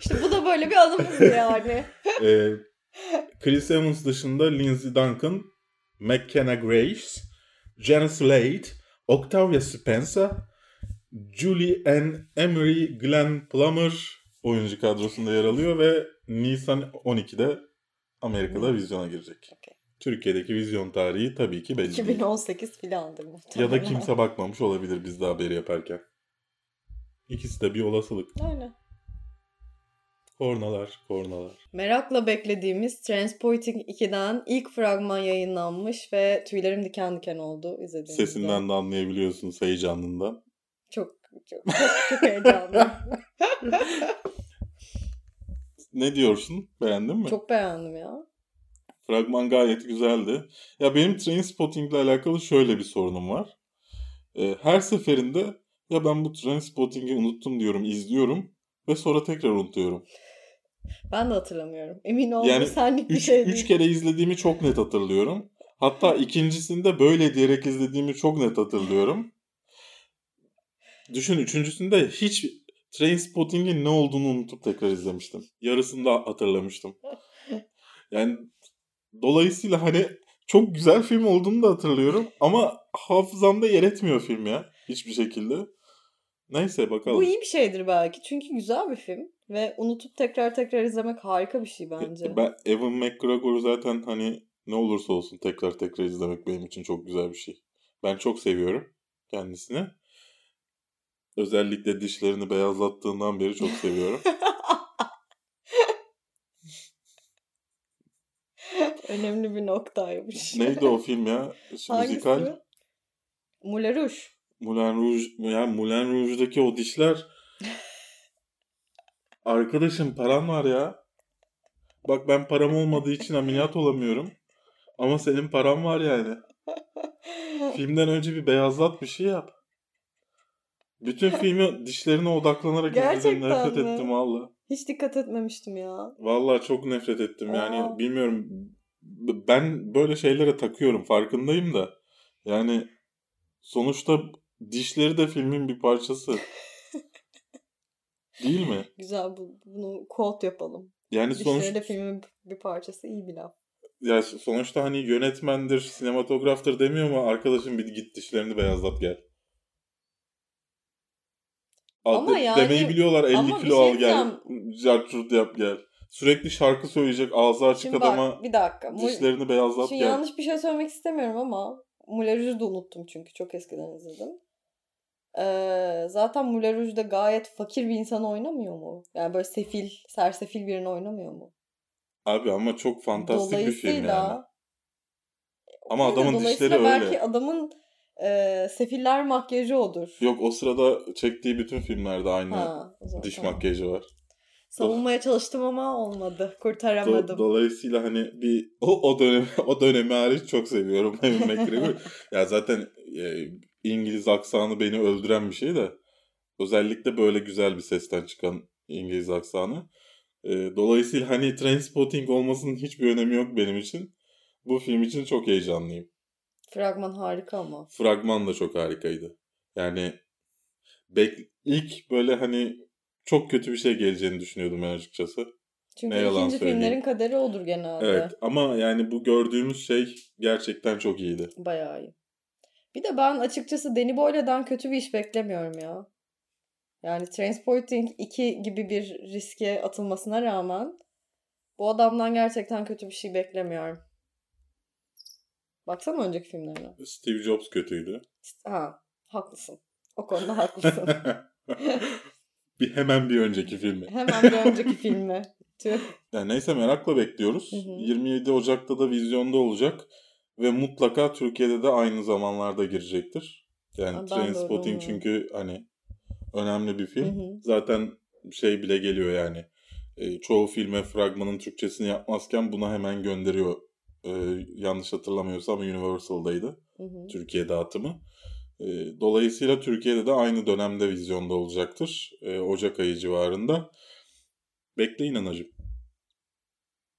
İşte bu da böyle bir anımız yani. Ee, Chris Evans dışında Lindsay Duncan, McKenna Grace, Janice Slade, Octavia Spencer, Julie Ann Emery, Glenn Plummer oyuncu kadrosunda yer alıyor ve Nisan 12'de Amerika'da Hmm. vizyona girecek. Okey. Türkiye'deki vizyon tarihi tabii ki belli değil. 2018 filandır Ya muhtemelen. da kimse bakmamış olabilir biz de haberi yaparken. İkisi de bir olasılık. Aynen. Kornalar, kornalar. Merakla beklediğimiz Transporting 2'den ilk fragman yayınlanmış ve tüylerim diken diken oldu izlediğimizde. Sesinden de anlayabiliyorsunuz heyecanından. Çok çok çok, çok heyecanlıyım. Ne diyorsun? Beğendin mi? çok beğendim ya. Fragman gayet güzeldi. Ya benim Trainspotting ile alakalı şöyle bir sorunum var. Ee, her seferinde ya ben bu Trainspotting'i unuttum diyorum, izliyorum ve sonra tekrar unutuyorum. Ben de hatırlamıyorum. Emin ol Yani senlik bir Üç, şey üç değil. kere izlediğimi çok net hatırlıyorum. Hatta ikincisinde böyle diyerek izlediğimi çok net hatırlıyorum. Düşün üçüncüsünde hiç Trainspotting'in ne olduğunu unutup tekrar izlemiştim. Yarısını da hatırlamıştım. Yani dolayısıyla hani çok güzel film olduğunu da hatırlıyorum ama hafızamda yer etmiyor film ya hiçbir şekilde. Neyse bakalım. Bu iyi bir şeydir belki. Çünkü güzel bir film. Ve unutup tekrar tekrar izlemek harika bir şey bence. Ben Evan McGregor'u zaten hani ne olursa olsun tekrar tekrar izlemek benim için çok güzel bir şey. Ben çok seviyorum kendisini. Özellikle dişlerini beyazlattığından beri çok seviyorum. Önemli bir noktaymış. Neydi o film ya? Şu Hangisi? müzikal. Moulin Rouge. Moulin Rouge. Yani Moulin Rouge'daki o dişler. Arkadaşım param var ya. Bak ben param olmadığı için ameliyat olamıyorum. Ama senin param var yani. Filmden önce bir beyazlat bir şey yap. Bütün filmi dişlerine odaklanarak izledim. Nefret mi? ettim valla. Hiç dikkat etmemiştim ya. Valla çok nefret ettim. Yani Aa. bilmiyorum. B- Ben böyle şeylere takıyorum. Farkındayım da. Yani sonuçta dişleri de filmin bir parçası. Değil mi? Güzel bu, bunu quote yapalım. Yani sonuç, Dişleri de filmin bir parçası iyi bir laf. ya sonuçta hani yönetmendir, sinematograftır demiyor mu? Arkadaşım bir git dişlerini beyazlat gel. Ama de- yani- Demeyi biliyorlar 50 ama bir kilo şey al gel. Carçurt yap gel. Sürekli şarkı söyleyecek ağzı açık Şimdi adama bak bir dakika. Dişlerini beyazlat Şimdi gel. yanlış bir şey söylemek istemiyorum ama Moulin Rouge'u da unuttum çünkü çok eskiden izledim. Ee, zaten Moulin Rouge'da gayet fakir bir insan oynamıyor mu? Yani böyle sefil, sersefil birini oynamıyor mu? Abi ama çok fantastik bir film yani. Ama adamın dişleri belki öyle. adamın e, sefiller makyajı odur. Yok o sırada çektiği bütün filmlerde aynı Ha, zaman diş tamam. makyajı var. Savunmaya çalıştım ama olmadı. Do- Kurtaramadım. dolayısıyla hani bir o, o dönemi o dönemi hariç çok seviyorum Evan McGregor. ya zaten e, İngiliz aksanı beni öldüren bir şey de özellikle böyle güzel bir sesten çıkan İngiliz aksanı. E, dolayısıyla hani Trainspotting olmasının hiçbir önemi yok benim için. Bu film için çok heyecanlıyım. Fragman harika ama. Fragman da çok harikaydı. Yani bek ilk böyle hani çok kötü bir şey geleceğini düşünüyordum ben açıkçası. Çünkü Ne yalan ikinci söyleyeyim. filmlerin kaderi odur genelde. Evet ama yani bu gördüğümüz şey gerçekten çok iyiydi. Bayağı iyi. Bir de ben açıkçası Danny Boyle'dan kötü bir iş beklemiyorum ya. Yani Transporting 2 gibi bir riske atılmasına rağmen bu adamdan gerçekten kötü bir şey beklemiyorum. Baksana önceki filmlerine. Steve Jobs kötüydü. Ha, haklısın. O konuda haklısın. bir hemen bir önceki filmi. Hemen bir önceki filmi. Yani neyse merakla bekliyoruz. Hı hı. 27 Ocak'ta da vizyonda olacak ve mutlaka Türkiye'de de aynı zamanlarda girecektir. Yani Trainspotting çünkü hani önemli bir Hı film. hı. Zaten şey bile geliyor yani. E, çoğu filme fragmanın Türkçesini yapmazken buna hemen gönderiyor. E, yanlış hatırlamıyorsam Universal'daydı. Hı hı. Türkiye dağıtımı. E, dolayısıyla Türkiye'de de aynı dönemde vizyonda olacaktır. E, Ocak ayı civarında. Bekleyin anacım.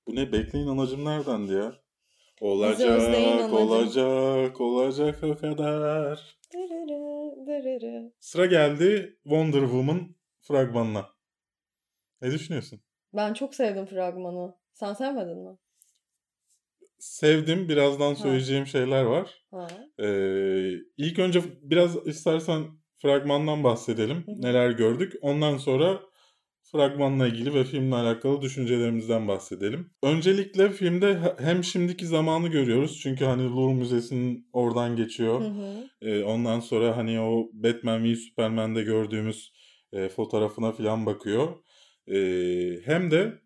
Bu ne? Bekleyin anacım neredendi ya? Olacak, olacak, olacak o kadar. Dırırı, dırırı. Sıra geldi Wonder Woman fragmanına. Ne düşünüyorsun? Ben çok sevdim fragmanı. Sen sevmedin mi? Sevdim. Birazdan söyleyeceğim şeyler var. Ha. Ee, ilk önce biraz istersen fragmandan bahsedelim. Neler gördük. Ondan sonra fragmanla ilgili ve filmle alakalı düşüncelerimizden bahsedelim. Öncelikle filmde he- hem şimdiki zamanı görüyoruz. Çünkü hani Louvre Müzesi'nin oradan geçiyor. Hı hı. Ee, ondan sonra hani o Batman v Superman'de gördüğümüz e, fotoğrafına falan bakıyor. Ee, hem de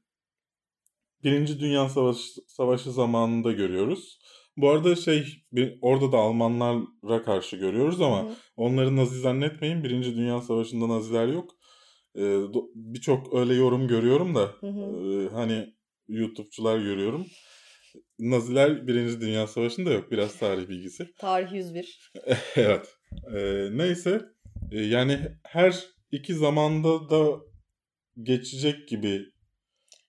Birinci Dünya Savaşı, Savaşı zamanında görüyoruz. Bu arada şey orada da Almanlara karşı görüyoruz ama Hı onları Nazi zannetmeyin. Birinci Dünya Savaşı'nda Naziler yok. Ee, Birçok öyle yorum görüyorum da Hı hı. e, hani YouTube'cular görüyorum. Naziler Birinci Dünya Savaşı'nda yok. Biraz tarih bilgisi. Tarih 101. evet. Ee, neyse. Ee, yani her iki zamanda da geçecek gibi.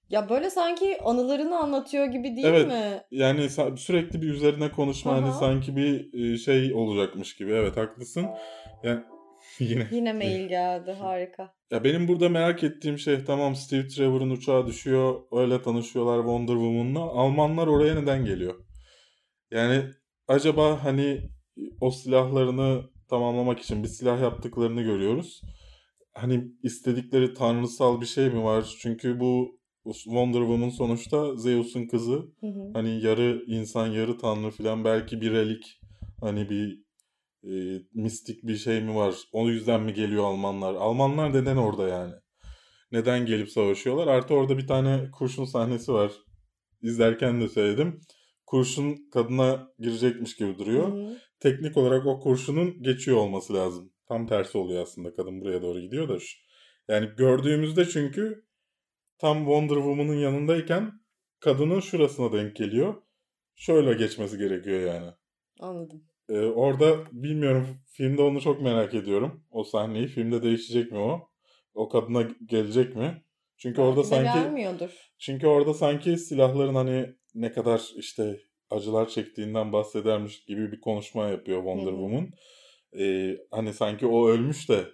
Ya böyle sanki anılarını anlatıyor gibi değil Evet. mi? Yani sürekli bir üzerine konuşma hani Aha. sanki bir e, şey olacakmış gibi. Evet haklısın. Yani yine. Yine mail geldi. Harika. Ya benim burada merak ettiğim şey tamam Steve Trevor'ın uçağı düşüyor. Öyle tanışıyorlar Wonder Woman'la. Almanlar oraya neden geliyor? Yani acaba hani o silahlarını tamamlamak için bir silah yaptıklarını görüyoruz. Hani istedikleri tanrısal bir şey mi var? Çünkü bu Wonder Woman sonuçta Zeus'un kızı. Hı hı. Hani yarı insan yarı tanrı falan belki bir relik hani bir e, mistik bir şey mi var? O yüzden mi geliyor Almanlar? Almanlar neden orada yani? Neden gelip savaşıyorlar? Artı orada bir tane kurşun sahnesi var. İzlerken de söyledim. Kurşun kadına girecekmiş gibi duruyor. Hı hı. Teknik olarak o kurşunun geçiyor olması lazım. Tam tersi oluyor aslında. Kadın buraya doğru gidiyor da. şu- Yani gördüğümüzde çünkü tam Wonder Woman'ın yanındayken kadının şurasına denk geliyor. Şöyle geçmesi gerekiyor yani. Anladım. Ee, orada bilmiyorum filmde onu çok merak ediyorum. O sahneyi filmde değişecek mi o? O kadına gelecek mi? Çünkü orada Belki de sanki gelmiyordur. çünkü orada sanki silahların hani ne kadar işte acılar çektiğinden bahsedermiş gibi bir konuşma yapıyor Wonder. Woman. Ee, hani sanki o ölmüş de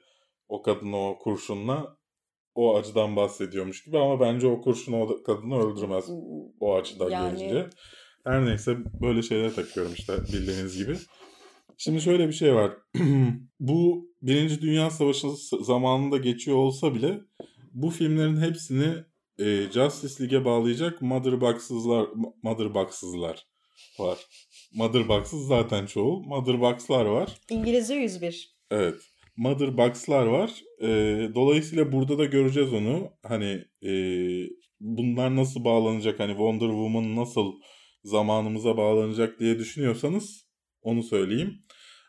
o kadın o kurşunla o acıdan bahsediyormuş gibi ama bence o kurşun o kadını öldürmez o açıdan Yani- gelince. Her neyse böyle şeyler takıyorum işte bildiğiniz gibi. Şimdi şöyle bir şey var. bu Birinci Dünya Savaşı zamanında geçiyor olsa bile bu filmlerin hepsini e, Justice League'e bağlayacak Motherbox'sızlar Motherbox'sızlar var. Motherbox'sız zaten çoğu. Motherbox'lar var. İngilizce 101. Evet. Motherbox'lar var. Ee, dolayısıyla burada da göreceğiz onu. Hani e, bunlar nasıl bağlanacak? Hani Wonder Woman nasıl zamanımıza bağlanacak diye düşünüyorsanız onu söyleyeyim.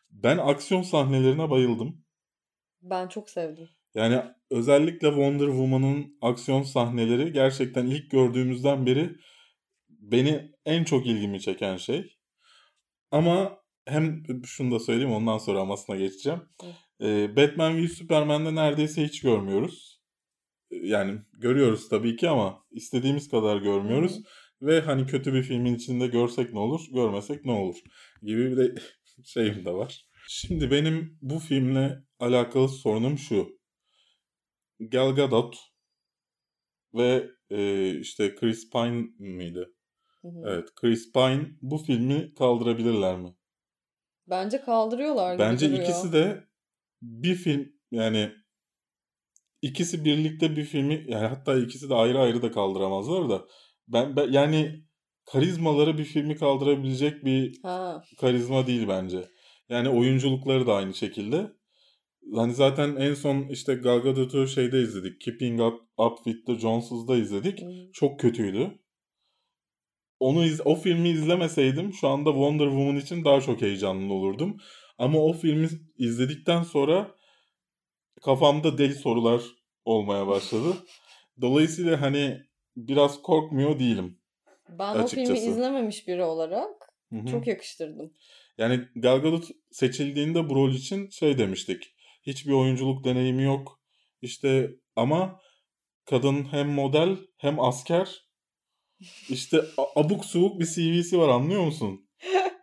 Ben aksiyon sahnelerine bayıldım. Ben çok sevdim. Yani özellikle Wonder Woman'ın aksiyon sahneleri gerçekten ilk gördüğümüzden beri beni en çok ilgimi çeken şey. Ama hem şunu da söyleyeyim ondan sonra amasına geçeceğim. Ee, Batman v Superman'de neredeyse hiç görmüyoruz. Ee, Yani görüyoruz tabii ki ama istediğimiz kadar görmüyoruz. Ve hani kötü bir filmin içinde görsek ne olur, görmesek ne olur gibi bir de şeyim de var. Şimdi benim bu filmle alakalı sorunum şu. Gal Gadot ve e, işte Chris Pine miydi? Hı hı. Evet, Chris Pine bu filmi kaldırabilirler mi? Bence kaldırıyorlar Bence duruyor. ikisi de bir film yani ikisi birlikte bir filmi yani hatta ikisi de ayrı ayrı da kaldıramazlar da ben, ben yani karizmaları bir filmi kaldırabilecek bir Ha. karizma değil bence. Yani oyunculukları da aynı şekilde. Hani zaten en son işte Gal Gadot'u şeyde izledik. Keeping Up, Up with the Jones'da izledik. Hmm. Çok kötüydü. Onu iz- o filmi izlemeseydim şu anda Wonder Woman için daha çok heyecanlı olurdum. Ama o filmi izledikten sonra kafamda deli sorular olmaya başladı. Dolayısıyla hani biraz korkmuyor değilim. Ben o filmi Açıkçası. izlememiş biri olarak Hı hı. çok yakıştırdım. Yani Gal Gadot seçildiğinde bu rol için şey demiştik. Hiçbir oyunculuk deneyimi yok. İşte ama kadın hem model hem asker. İşte abuk subuk bir CV'si var anlıyor musun?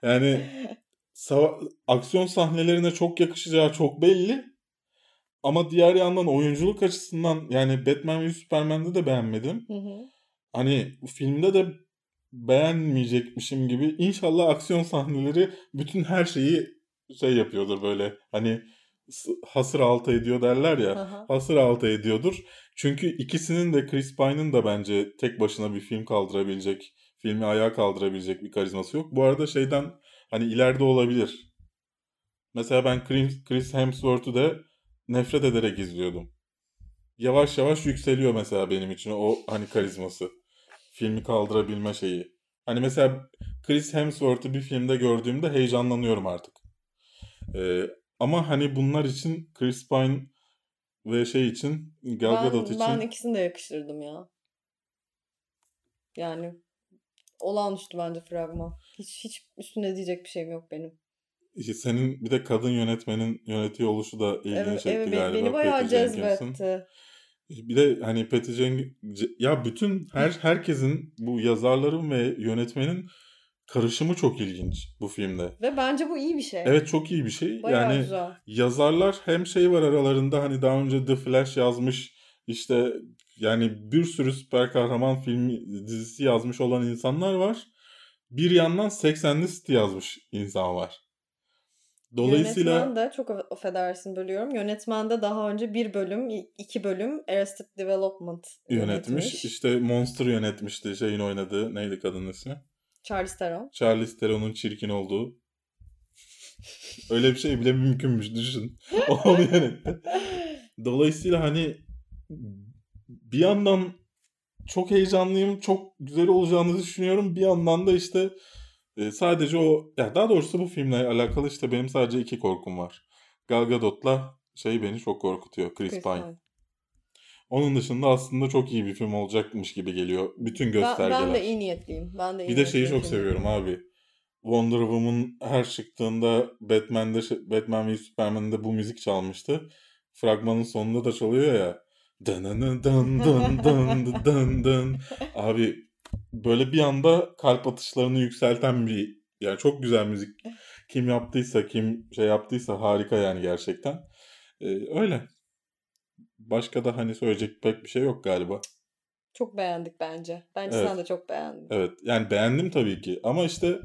Yani sava- aksiyon sahnelerine çok yakışacağı çok belli. Ama diğer yandan oyunculuk açısından yani Batman ve Superman'de de beğenmedim. Hı hı. Hani filmde de beğenmeyecekmişim gibi. İnşallah aksiyon sahneleri bütün her şeyi şey yapıyordur böyle. Hani hasır altı ediyor derler ya. Aha. Hasır altı ediyordur. Çünkü ikisinin de Chris Pine'ın da bence tek başına bir film kaldırabilecek, filmi ayağa kaldırabilecek bir karizması yok. Bu arada şeyden hani ileride olabilir. Mesela ben Chris Hemsworth'u da nefret ederek izliyordum. Yavaş yavaş yükseliyor mesela benim için o hani karizması. Filmi kaldırabilme şeyi. Hani mesela Chris Hemsworth'u bir filmde gördüğümde heyecanlanıyorum artık. Ee, ama hani bunlar için Chris Pine ve şey için Gal Ben, Gadot için ben ikisini de yakıştırdım ya. Yani olağanüstü bence fragman. Hiç hiç üstüne diyecek bir şeyim yok benim. işte senin bir de kadın yönetmenin yönetiyor oluşu da ilgini Evet, çekti evet beni, galiba. beni bayağı cezbetti. Bir de hani Patty Jenkins ya bütün her herkesin bu yazarların ve yönetmenin karışımı çok ilginç bu filmde. Ve bence bu iyi bir şey. Evet çok iyi bir şey. Bayağı yani güzel. yazarlar hem şey var aralarında hani daha önce The Flash yazmış işte yani bir sürü süper kahraman filmi dizisi yazmış olan insanlar var. Bir yandan Sex and the City yazmış insan var. Dolayısıyla Yönetmen de çok aff- affedersin bölüyorum. Yönetmen de daha önce bir bölüm, iki bölüm Arrested Development yönetmiş. yönetmiş. İşte Monster yönetmişti şeyin oynadığı. Neydi kadının ismi? Charlize Theron. Charlize Theron'un çirkin olduğu. Öyle bir şey bile mümkünmüş düşün. Onu yönetti. Dolayısıyla hani bir yandan çok heyecanlıyım. Çok güzel olacağını düşünüyorum. Bir yandan da işte e, sadece o ya daha doğrusu bu filmle alakalı işte benim sadece iki korkum var. Gal Gadot'la şey beni çok korkutuyor. Chris, Chris Pine. Onun dışında aslında çok iyi bir film olacakmış gibi geliyor. Bütün Ben, göstergeler. ben de iyi niyetliyim. Ben de iyi Bir de şeyi çok seviyorum abi. Wonder Woman her çıktığında Batman'de Batman ve Superman'de bu müzik çalmıştı. Fragmanın sonunda da çalıyor ya. Dın dın dın dın dın dın. Abi böyle bir anda kalp atışlarını yükselten bir yani çok güzel müzik. Kim yaptıysa kim şey yaptıysa harika yani gerçekten. Ee, öyle. Başka da hani söyleyecek pek bir şey yok galiba. Çok beğendik bence. Bence Evet. sen de çok beğendin. Evet yani beğendim tabii ki ama işte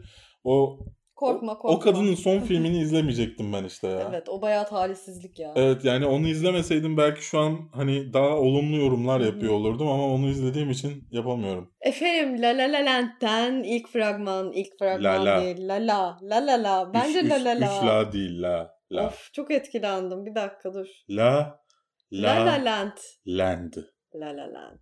o Korkma korkma. o kadının son filmini izlemeyecektim ben işte ya. Evet o bayağı talihsizlik ya. Evet yani onu izlemeseydim belki şu an hani daha olumlu yorumlar yapıyor olurdum ama onu izlediğim için yapamıyorum. Efendim La La La Land'den ilk fragman, ilk fragman La La. değil. La La, La La La. Bence üç, La La La. üç la değil la. La. Of çok etkilendim. Bir dakika dur. La. La. La La Land. Land. La La Land.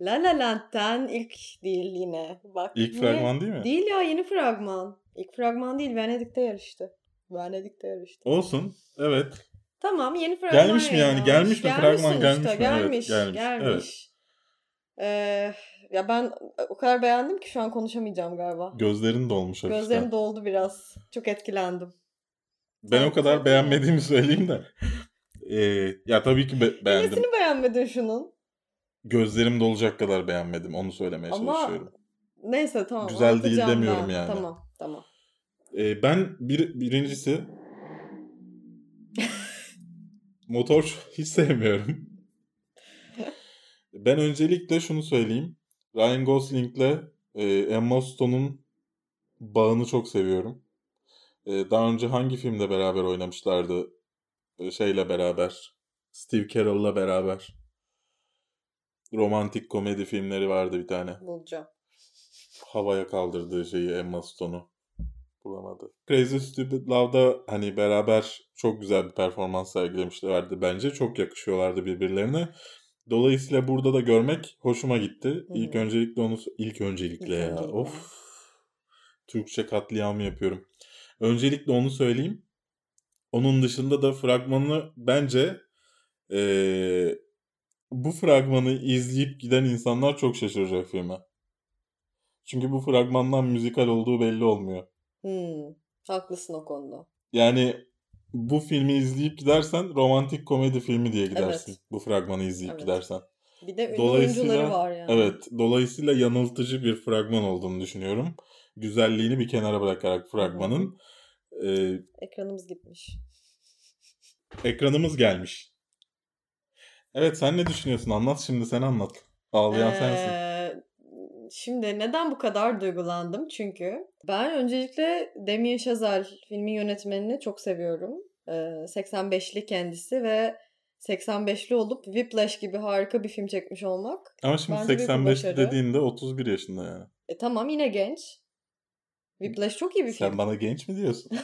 La La Land'den ilk değil yine. Bak. İlk niye- fragman değil mi? Değil ya yeni fragman. İlk fragman değil Venedik'te yarıştı. Venedik'te yarıştı. Olsun. Evet. Tamam yeni fragman Gelmiş mi yani? Gelmiş mi? Fragman gelmiş mi? Evet, Gelmiş. gelmiş. Gelmiş. Ee, ya ben o kadar beğendim ki şu an konuşamayacağım galiba. Gözlerin dolmuş hafiften. Gözlerim doldu biraz. Çok etkilendim. Ben o kadar beğenmediğimi söyleyeyim de. Ee, ya tabii ki be- beğendim. Nesini beğenmedin şunun? Gözlerim dolacak kadar beğenmedim. Onu söylemeye Ama çalışıyorum. Neyse tamam. Güzel değil demiyorum ben. yani. Tamam tamam. Ee, ben bir, birincisi motor hiç sevmiyorum. ben öncelikle şunu söyleyeyim. Ryan Gosling'le e, Emma Stone'un bağını çok seviyorum. E, daha önce hangi filmde beraber oynamışlardı? E, şeyle beraber. Steve Carell'la beraber. romantik komedi filmleri vardı bir tane. Bulacağım. Havaya kaldırdığı şeyi Emma Stone'u bulamadı. Crazy Stupid Love'da hani beraber çok güzel bir performans sergilemişlerdi bence. Çok yakışıyorlardı birbirlerine. Dolayısıyla burada da görmek hoşuma gitti. Hı İlk öncelikle onu ilk öncelikle İlk ya. öncelikle. Of. Türkçe katliamı yapıyorum. Öncelikle onu söyleyeyim. Onun dışında da fragmanını bence eee, bu fragmanı izleyip giden insanlar çok şaşıracak filme. Çünkü bu fragmandan müzikal olduğu belli olmuyor. Hmm, haklısın o konuda. Yani bu filmi izleyip gidersen romantik komedi filmi diye gidersin. Evet. Bu fragmanı izleyip Evet. gidersen. Bir de ünlü oyuncuları var yani. Evet. Dolayısıyla yanıltıcı bir fragman olduğunu düşünüyorum. Güzelliğini bir kenara bırakarak fragmanın. Ee, Ekranımız gitmiş. ekranımız gelmiş. Evet sen ne düşünüyorsun? Anlat şimdi sen anlat. Ağlayan sensin. Ee, Şimdi neden bu kadar duygulandım? Çünkü ben öncelikle Damien Chazelle filmin yönetmenini çok seviyorum. Ee, 85'li kendisi ve 85'li olup Whiplash gibi harika bir film çekmiş olmak. Ama şimdi bence büyük bir 85 başarı. dediğinde 31 yaşında yani. E tamam yine genç. Whiplash çok iyi bir Sen film. bana genç mi diyorsun?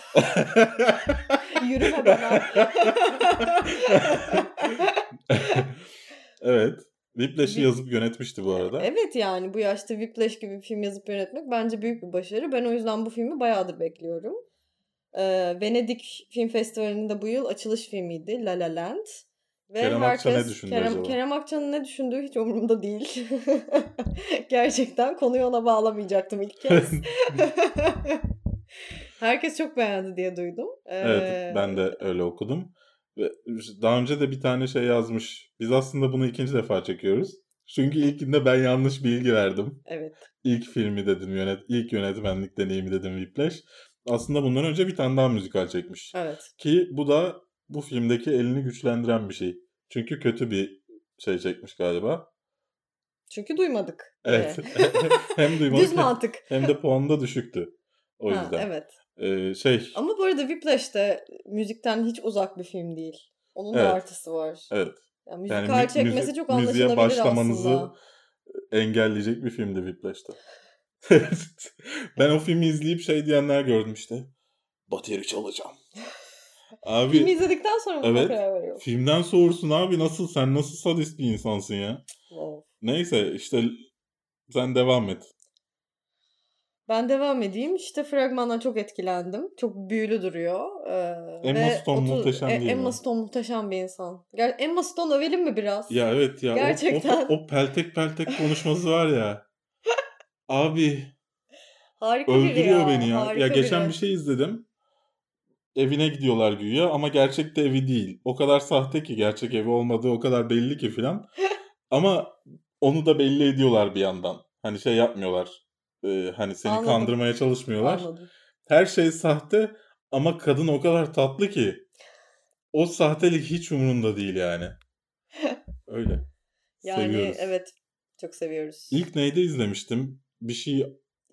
Yürüme bana. Whiplash'ı Whip- yazıp yönetmişti bu arada. Evet yani bu yaşta Whiplash gibi bir film yazıp yönetmek bence büyük bir başarı. Ben o yüzden bu filmi bayağıdır bekliyorum. Ee, Venedik Film Festivali'nde bu yıl açılış filmiydi La La Land. Ve Kerem Akça ne düşündü Kerem, acaba? Kerem Akça'nın ne düşündüğü hiç umurumda değil. Gerçekten konuyu ona bağlamayacaktım ilk kez. Herkes çok beğendi diye duydum. Ee, Evet ben de öyle okudum. Daha önce de bir tane şey yazmış. Biz aslında bunu ikinci defa çekiyoruz. Çünkü ilkinde ben yanlış bilgi verdim. Evet. İlk filmi dedim, yönet ilk yönetmenlik deneyimi dedim Whiplash. Aslında bundan önce bir tane daha müzikal çekmiş. Evet. Ki bu da bu filmdeki elini güçlendiren bir şey. Çünkü kötü bir şey çekmiş galiba. Çünkü duymadık. Evet. Ee, hem duymadık Düz mantık. hem de puanı da düşüktü. O Ha, yüzden. evet. Ee, şey Ama bu arada Whiplash de müzikten hiç uzak bir film değil. Onun da Evet. artısı var. evet. Yani Yani müzikal mü- çekmesi müzik- çok müziğe anlaşılabilir başlamanızı aslında. engelleyecek bir filmdi Whiplash'ta. ben o filmi izleyip şey diyenler gördüm işte. Bateri çalacağım. Abi Filmi izledikten sonra mı Evet. karar veriyor? filmden soğursun abi nasıl sen nasıl sadist bir insansın ya. Wow. Neyse işte sen devam et. Ben devam edeyim. İşte fragmandan çok etkilendim. Çok büyülü duruyor. Ee, Emma ve Stone otu- muhteşem E- değil Emma mi? Stone muhteşem bir insan. Ger- Emma Stone övelim mi biraz? Ya evet ya o- Gerçekten. O, o, peltek peltek konuşması var ya. Abi Harika öldürüyor ya. beni ya. Harika ya geçen biri. bir şey izledim. Evine gidiyorlar güya ama gerçekte evi değil. O kadar sahte ki gerçek evi olmadığı o kadar belli ki filan. ama onu da belli ediyorlar bir yandan. Hani şey yapmıyorlar. Ee, hani seni Anladım. kandırmaya çalışmıyorlar. Anladım. Her şey sahte ama kadın o kadar tatlı ki. O sahtelik hiç umurunda değil yani. Öyle. Yani Seviyoruz. evet. Çok seviyoruz. İlk neyde izlemiştim? Bir şey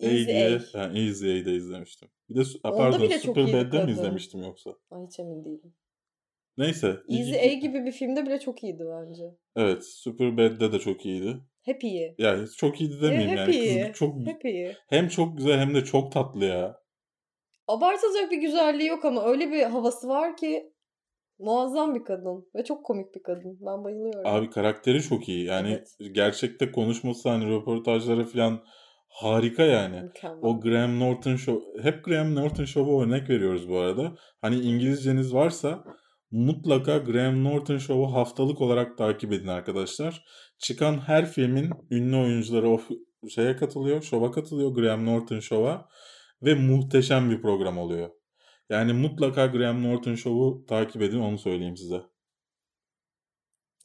Easy diye. A. Ha, Easy A'de izlemiştim. Bir de Onda pardon bile Super Bad'de mi izlemiştim yoksa? Ay hiç emin değilim. Neyse. Easy A gibi bir filmde bile çok iyiydi bence. Evet. Super Bad'de de çok iyiydi. Hep iyi. Ya çok iyiydi demeyeyim hep yani. iyi. Kız çok Hep iyi. hem çok güzel hem de çok tatlı ya. Abartılacak bir güzelliği yok ama öyle bir havası var ki muazzam bir kadın ve çok komik bir kadın. Ben bayılıyorum. Abi karakteri çok iyi. Yani Evet. gerçekte konuşması hani röportajları falan harika yani. Mükemmel. O Graham Norton Show, hep Graham Norton Show'a örnek veriyoruz bu arada. Hani İngilizceniz varsa mutlaka Graham Norton Show'u haftalık olarak takip edin arkadaşlar. Çıkan her filmin ünlü oyuncuları o şeye katılıyor, şova katılıyor Graham Norton Show'a ve muhteşem bir program oluyor. Yani mutlaka Graham Norton Show'u takip edin onu söyleyeyim size.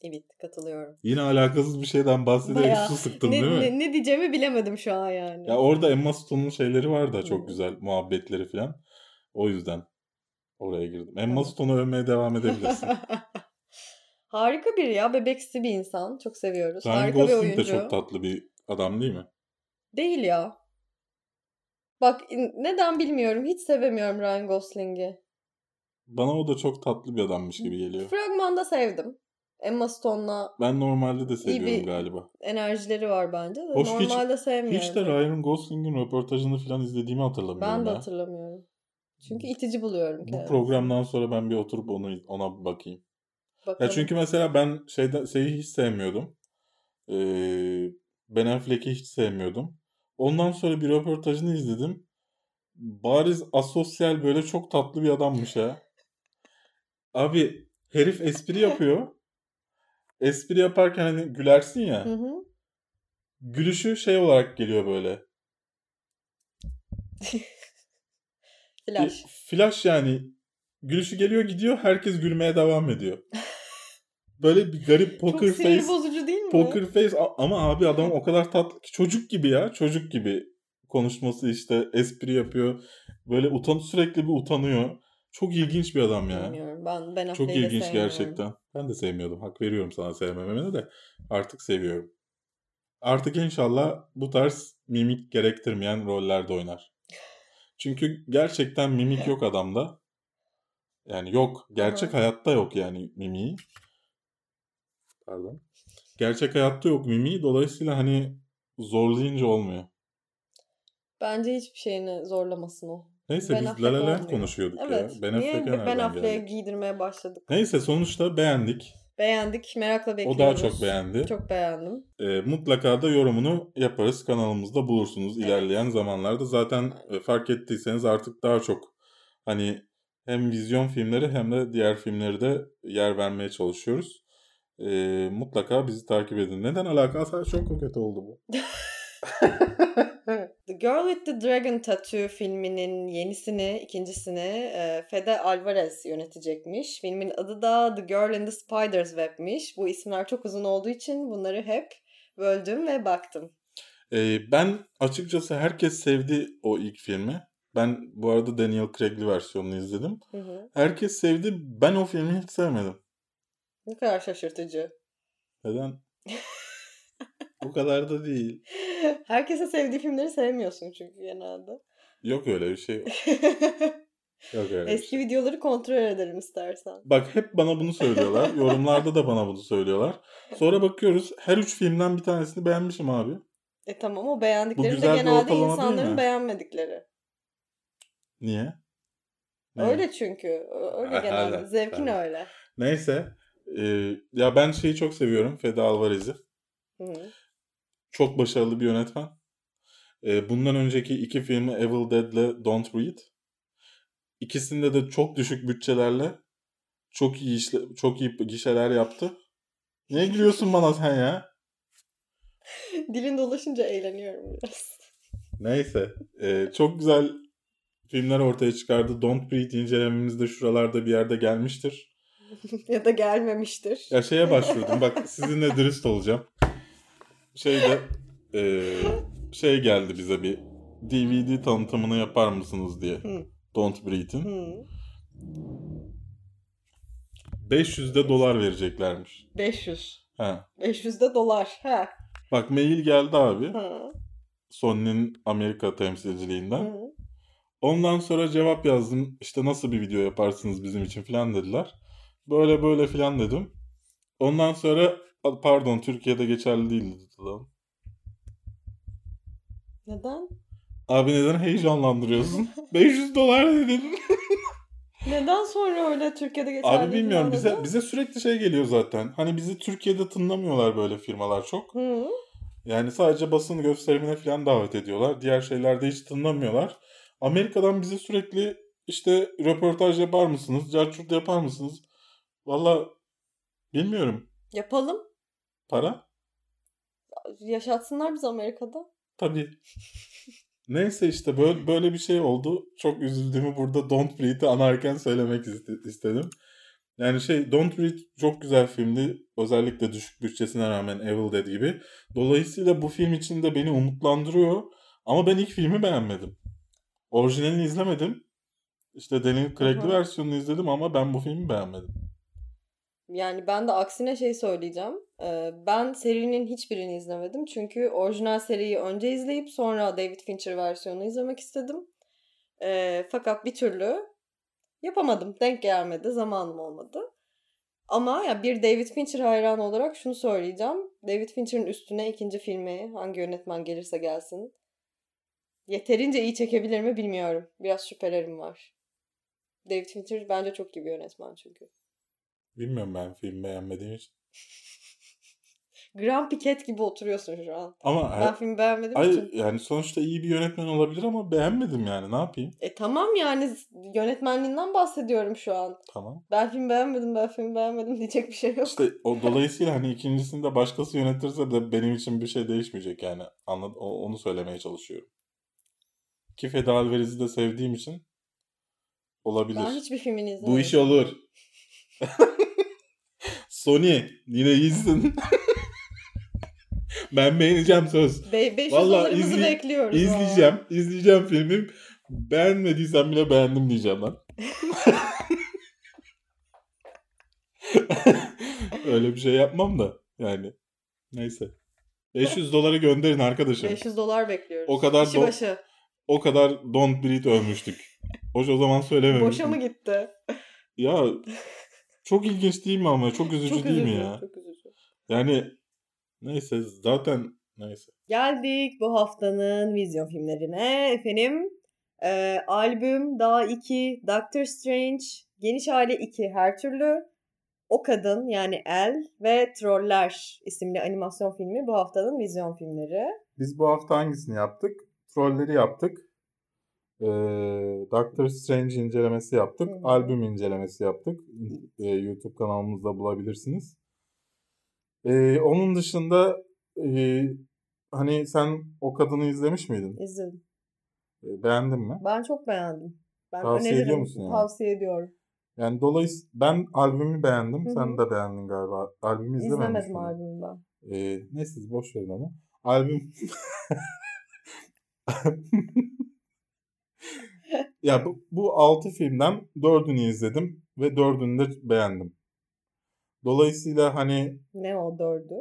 Evet katılıyorum. Yine alakasız bir şeyden bahsederek Bayağı. su sıktın Ne, değil mi? ne, ne diyeceğimi bilemedim şu an yani. Ya orada Emma Stone'un şeyleri var da çok güzel muhabbetleri falan. O yüzden oraya girdim. Emma. Stone'u övmeye devam edebilirsin. Harika bir ya. Bebeksi bir insan. Çok seviyoruz. Ryan Harika bir Gosling oyuncu. de çok tatlı bir adam değil mi? Değil ya. Bak neden bilmiyorum. Hiç sevemiyorum Ryan Gosling'i. Bana o da çok tatlı bir adammış gibi geliyor. Fragmanda sevdim. Emma Stone'la Ben normalde de seviyorum bir- galiba. enerjileri var bence. de Hoş, hiç- Normalde sevmiyorum. Hiç de Ryan Gosling'in röportajını falan izlediğimi hatırlamıyorum Ben de ya. hatırlamıyorum. Çünkü itici buluyorum. Bu programdan sonra ben bir oturup onu ona bakayım. Ya Bakalım. çünkü mesela ben şeyde şeyi hiç sevmiyordum. Ee, Ben Affleck'i hiç sevmiyordum. Ondan sonra bir röportajını izledim. Bariz asosyal böyle çok tatlı bir adammış ya. Abi herif espri yapıyor. Espri yaparken hani gülersin ya. Hı hı. Gülüşü şey olarak geliyor böyle. Flash. Bir flash yani. Gülüşü geliyor gidiyor herkes gülmeye devam ediyor. Böyle bir garip poker Çok face. bozucu değil mi? Poker face ama abi adam o kadar tatlı ki çocuk gibi ya. Çocuk gibi konuşması işte espri yapıyor. Böyle utan sürekli bir utanıyor. Çok ilginç bir adam ya. Bilmiyorum. Ben Ben Çok ilginç gerçekten. Ben de sevmiyordum. Hak veriyorum sana sevmemene de. Artık seviyorum. Artık inşallah bu tarz mimik gerektirmeyen rollerde oynar. Çünkü gerçekten mimik yok adamda. Yani yok. Gerçek hayatta yok yani mimiği. Pardon. Gerçek hayatta yok mimiği. Dolayısıyla hani zorlayınca olmuyor. Bence hiçbir şeyini zorlamasın o. Neyse Ben biz La La Land konuşuyorduk Evet. ya. Ben Niye Ben Affleck'e giydirmeye başladık? Neyse sonuçta beğendik. Beğendik. Merakla O bekliyoruz. daha çok beğendi. Çok beğendim. E, mutlaka da yorumunu yaparız. Kanalımızda bulursunuz Evet. ilerleyen zamanlarda. Zaten e, fark ettiyseniz artık daha çok hani hem vizyon filmleri hem de diğer filmleri de yer vermeye çalışıyoruz. E, mutlaka bizi takip edin. Neden alakası? Çok kötü oldu bu. The Girl with the Dragon Tattoo filminin yenisini, ikincisini e, Fede Alvarez yönetecekmiş. Filmin adı da The Girl in the Spider's Web'miş. Bu isimler çok uzun olduğu için bunları hep böldüm ve baktım. E, ben açıkçası herkes sevdi o ilk filmi. Ben bu arada Daniel Craig'li versiyonunu izledim. Hı hı. Herkes sevdi. Ben o filmi hiç sevmedim. Ne kadar şaşırtıcı. Neden? bu kadar da değil. Herkese sevdiği filmleri sevmiyorsun çünkü genelde. Yok öyle bir şey. Yok, öyle Eski şey. videoları kontrol ederim istersen. Bak hep bana bunu söylüyorlar. Yorumlarda da bana bunu söylüyorlar. Sonra bakıyoruz her üç filmden bir tanesini beğenmişim abi. E tamam o beğendiklerim de genelde insanların beğenmedikleri. Niye? Ne? Öyle çünkü. Öyle genelde. hala, Zevkin hala. öyle. Neyse. Ee, ya ben şeyi çok seviyorum. Fede Alvarez'i. Hı hı. Çok başarılı bir yönetmen. Ee, bundan önceki iki filmi Evil Dead'le Don't Breathe. İkisinde de çok düşük bütçelerle çok iyi işle, çok iyi gişeler yaptı. Niye gülüyorsun bana sen ya? Dilin dolaşınca eğleniyorum biraz. Neyse. e, çok güzel filmler ortaya çıkardı. Don't Breathe incelememiz de şuralarda bir yerde gelmiştir. ya da gelmemiştir. Ya şeye başvurdum. Bak sizinle dürüst olacağım. Şeyde e, şey geldi bize bir DVD tanıtımını yapar mısınız diye. Hı. Don't Breathe'in. Hı. 500 de dolar vereceklermiş. 500. Ha. 500 de dolar. Ha. Bak mail geldi abi. Sony'nin Amerika temsilciliğinden. Hı. Ondan sonra cevap yazdım. İşte nasıl bir video yaparsınız bizim için falan dediler. Böyle böyle falan dedim. Ondan sonra pardon Türkiye'de geçerli değil dedi adam. Neden? Abi neden heyecanlandırıyorsun? 500 dolar dedin. Neden sonra öyle Türkiye'de geçerli Abi bilmiyorum bize dedi? bize sürekli şey geliyor zaten. Hani bizi Türkiye'de tınlamıyorlar böyle firmalar çok. Hı. Yani sadece basın gösterimine falan davet ediyorlar. Diğer şeylerde hiç tınlamıyorlar. Amerika'dan bize sürekli işte röportaj yapar mısınız? Carçurt yapar mısınız? Valla bilmiyorum. Yapalım. Para? Yaşatsınlar bizi Amerika'da. Tabii. Neyse işte böyle, böyle bir şey oldu. Çok üzüldüğümü burada Don't Breathe'i anarken söylemek iste- istedim. Yani şey Don't Breathe çok güzel filmdi. Özellikle düşük bütçesine rağmen Evil Dead gibi. Dolayısıyla bu film için de beni umutlandırıyor. Ama ben ilk filmi beğenmedim. Orijinalini izlemedim. İşte Daniel Craig'li versiyonunu izledim ama ben bu filmi beğenmedim. Yani ben de aksine şey söyleyeceğim. Ben serinin hiçbirini izlemedim. Çünkü orijinal seriyi önce izleyip sonra David Fincher versiyonunu izlemek istedim. Fakat bir türlü yapamadım. Denk gelmedi. Zamanım olmadı. Ama ya bir David Fincher hayranı olarak şunu söyleyeceğim. David Fincher'ın üstüne ikinci filmi hangi yönetmen gelirse gelsin. Yeterince iyi çekebilir mi bilmiyorum. Biraz şüphelerim var. David Fincher bence çok iyi bir yönetmen çünkü. Bilmiyorum ben film beğenmediğim için. Grand Piquet gibi oturuyorsun şu an. Ama Ben her, filmi beğenmedim ay, için. yani sonuçta iyi bir yönetmen olabilir ama beğenmedim yani ne yapayım? E tamam yani yönetmenliğinden bahsediyorum şu an. Tamam. Ben film beğenmedim, ben film beğenmedim diyecek bir şey yok. İşte o dolayısıyla hani ikincisinde başkası yönetirse de benim için bir şey değişmeyecek yani. Anlad onu söylemeye çalışıyorum. Ki Feda Alvarez'i de sevdiğim için olabilir. Ben hiçbir filmini izlemedim. Bu iş olur. Sony yine iyisin. ben beğeneceğim söz. Be 500 Vallahi dolarımızı izley- bekliyoruz. İzleyeceğim. izleyeceğim filmi. Beğenmediysen bile beğendim diyeceğim lan. Öyle bir şey yapmam da yani. Neyse. 500 doları gönderin arkadaşım. 500 dolar bekliyoruz. O kadar Kişi do- başı. O kadar Don't Breathe övmüştük. Hoş o zaman söylememiştim. Boşa mı gitti? Ya çok ilginç değil mi ama? Çok üzücü çok değil mi üzücü, ya? Çok üzücü. Yani neyse zaten neyse. Geldik bu haftanın vizyon filmlerine. Efendim e, albüm Daha 2, Doctor Strange, Geniş Aile 2 her türlü, O Kadın yani El ve Troller isimli animasyon filmi bu haftanın vizyon filmleri. Biz bu hafta hangisini yaptık? Trolleri yaptık. Ee, Doctor Strange incelemesi yaptık. Hı. Albüm incelemesi yaptık. Ee, YouTube kanalımızda bulabilirsiniz. Ee, onun dışında e, hani sen o kadını izlemiş miydin? İzledim. Ee, beğendin mi? Ben çok beğendim. Ben Tavsiye öneririm. ediyor musun yani? Tavsiye ediyorum. Yani dolayısıyla ben albümü beğendim. Hı hı. Sen de beğendin galiba. Albümü izlememiş İzlemedim albümü ben. Ee, neyse boş verin onu. Albüm ya bu, bu 6 filmden 4'ünü izledim ve 4'ünü de beğendim. Dolayısıyla hani Ne o dördü?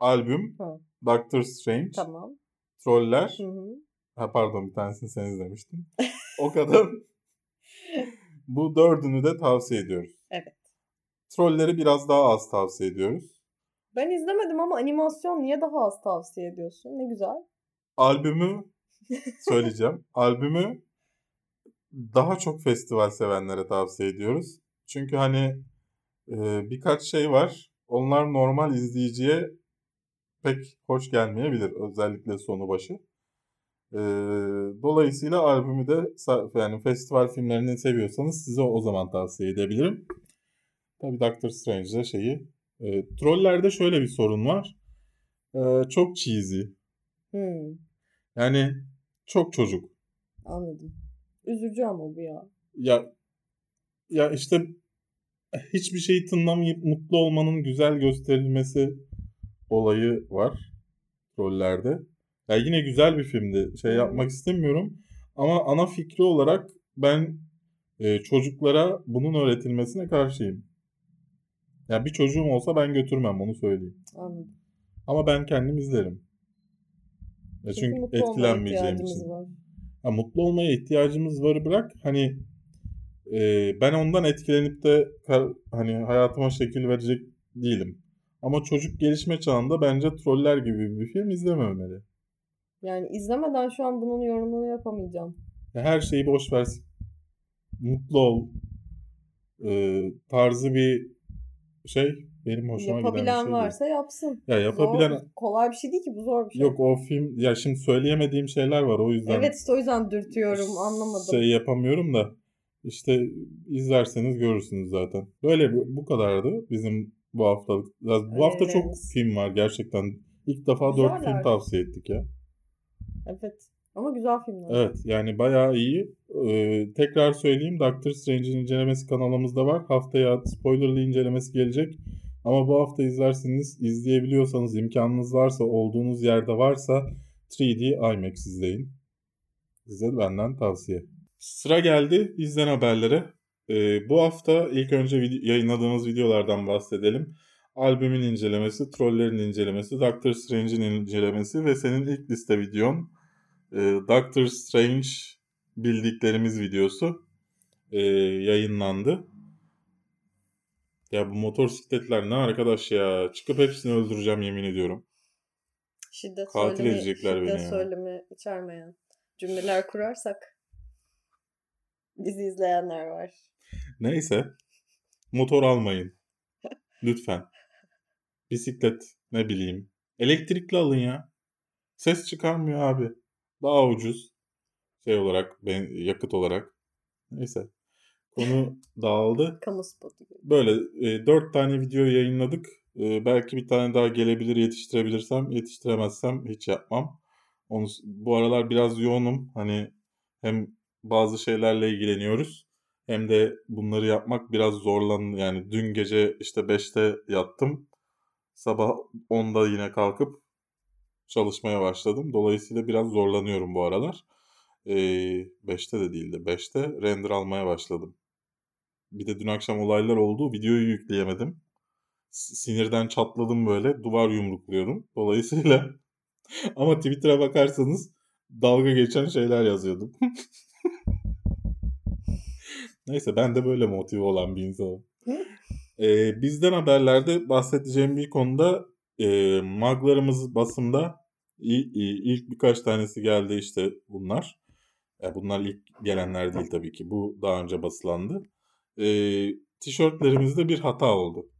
albüm, Hı. Doctor Strange, Tamam. Troller, Hı hı. ha pardon bir tanesini sen izlemiştin. O kadar. bu dördünü de tavsiye ediyoruz. Evet. Trolleri biraz daha az tavsiye ediyoruz. Ben izlemedim ama animasyon niye daha az tavsiye ediyorsun? Ne güzel. albümü söyleyeceğim. albümü daha çok festival sevenlere tavsiye ediyoruz. Çünkü hani e, birkaç şey var. Onlar normal izleyiciye pek hoş gelmeyebilir. Özellikle sonu başı. E, dolayısıyla albümü de yani festival filmlerini seviyorsanız size o zaman tavsiye edebilirim. Tabii Doctor Strange'de şeyi. E, Troller'de şöyle bir sorun var. E, çok cheesy. Hmm, Yani çok çocuk. anladım. Üzücü ama bu ya. Ya ya işte hiçbir şeyi tınlamayıp mutlu olmanın güzel gösterilmesi olayı var rollerde. Ya yine güzel bir filmdi. Şey yapmak istemiyorum ama ana fikri olarak ben e, çocuklara bunun öğretilmesine karşıyım. Ya bir çocuğum olsa ben götürmem onu söyleyeyim. Anladım. Ama ben kendim izlerim. Ya çünkü olmaya etkilenmeyeceğim için. var. Ha, mutlu olmaya ihtiyacımız var bırak. Hani e, ben ondan etkilenip de hani hayatıma şekil verecek değilim. Ama çocuk gelişme çağında bence Troller gibi bir film izlememeli. Yani izlemeden şu an bunun yorumunu yapamayacağım. Ya her şeyi boş ver. Mutlu ol. E, tarzı bir şey benim hoşuma giden bir Yapabilen şey varsa yapsın. Ya yapabilen Zor, kolay bir şey değil ki bu zor bir şey. yok o film ya şimdi söyleyemediğim şeyler var o yüzden. Evet işte o yüzden dürtüyorum anlamadım. Şey yapamıyorum da işte izlerseniz görürsünüz zaten. Böyle bu, bu kadardı bizim bu haftalık. Ya Bu hafta çok Önerilerimiz. film var gerçekten. İlk defa 4 Güzeller. film tavsiye ettik ya. Evet. Ama güzel filmler. Evet yani bayağı iyi. Ee, tekrar söyleyeyim Doctor Strange'in incelemesi kanalımızda var. Haftaya spoilerlı incelemesi gelecek. Ama bu hafta izlerseniz izleyebiliyorsanız imkanınız varsa olduğunuz yerde varsa 3D IMAX izleyin. Size benden tavsiye. Sıra geldi bizden haberlere. Ee, bu hafta ilk önce vid- yayınladığımız videolardan bahsedelim. Albümün incelemesi, Troller'in incelemesi, Doctor Strange'in incelemesi ve senin ilk liste videon e, Doctor Strange bildiklerimiz videosu e, yayınlandı. Ya bu motosikletler ne arkadaş ya. Çıkıp hepsini öldüreceğim yemin ediyorum. Şiddet Katil söylemi, edecekler şiddet beni ya. söylemi içermeyen cümleler kurarsak bizi izleyenler var. Neyse. Motor almayın. Lütfen. Bisiklet ne bileyim. Elektrikli alın ya. Ses çıkarmıyor abi. Daha ucuz. Şey olarak, ben, yakıt olarak. Neyse. Konu dağıldı. Kamu spotu. Böyle e, 4 tane video yayınladık. E, belki bir tane daha gelebilir yetiştirebilirsem. Yetiştiremezsem hiç yapmam. Onu, bu aralar biraz yoğunum. Hani hem bazı şeylerle ilgileniyoruz. Hem de bunları yapmak biraz zorlan. Yani dün gece işte 5'te yattım. Sabah 10'da yine kalkıp çalışmaya başladım. Dolayısıyla biraz zorlanıyorum bu aralar. E, 5'te de değildi. 5'te render almaya başladım. Bir de dün akşam olaylar oldu. Videoyu yükleyemedim. Sinirden çatladım böyle. Duvar yumrukluyorum. Dolayısıyla ama Twitter'a bakarsanız dalga geçen şeyler yazıyordum. Neyse ben de böyle motive olan bir insanım. Ee, bizden haberlerde bahsedeceğim bir konuda e, maglarımız basında ilk birkaç tanesi geldi işte bunlar. E, bunlar ilk gelenler değil tabii ki. Bu daha önce basılandı. E, tişörtlerimizde bir hata oldu.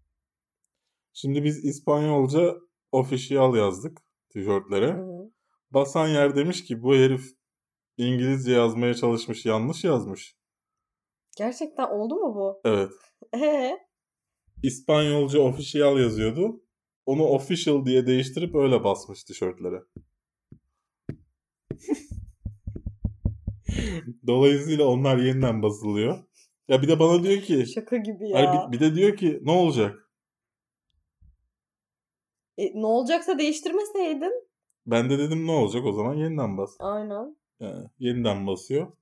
Şimdi biz İspanyolca official yazdık tişörtlere. Basan yer demiş ki bu herif İngilizce yazmaya çalışmış yanlış yazmış. Gerçekten oldu mu bu? Evet. Ee, İspanyolca official yazıyordu. Onu official diye değiştirip öyle basmış tişörtlere. Dolayısıyla onlar yeniden basılıyor. Ya bir de bana diyor ki şaka gibi ya. hani bir, bir de diyor ki ne olacak? E, ne olacaksa değiştirmeseydin. Ben de dedim ne olacak o zaman yeniden bas. Aynen. Yani yeniden basıyor.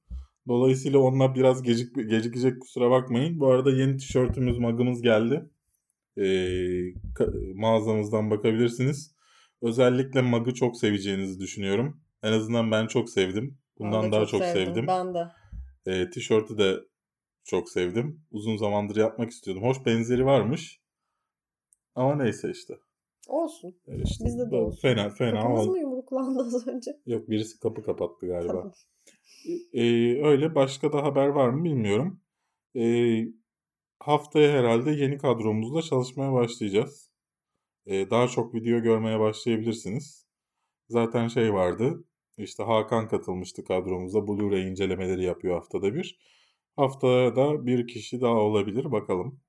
Dolayısıyla onlar biraz gecik, gecikecek kusura bakmayın. Bu arada yeni tişörtümüz, magımız geldi. Ee, mağazamızdan bakabilirsiniz. Özellikle magı çok seveceğinizi düşünüyorum. En azından ben çok sevdim. Bundan Ben daha çok sevdim. sevdim. Ben de. Ee, tişörtü de çok sevdim. Uzun zamandır yapmak istiyordum. Hoş benzeri varmış. Ama neyse işte. Olsun. Ee, işte Bizde de olsun. Fena fena Kapımız mı yumruklandı az önce? Yok birisi kapı kapattı galiba. Tamam. Ee, öyle başka da haber var mı bilmiyorum. Ee, haftaya herhalde yeni kadromuzla çalışmaya başlayacağız. Ee, daha çok video görmeye başlayabilirsiniz. Zaten şey vardı. İşte Hakan katılmıştı kadromuza. Blu-ray incelemeleri yapıyor haftada bir. Haftaya da bir kişi daha olabilir. Bakalım.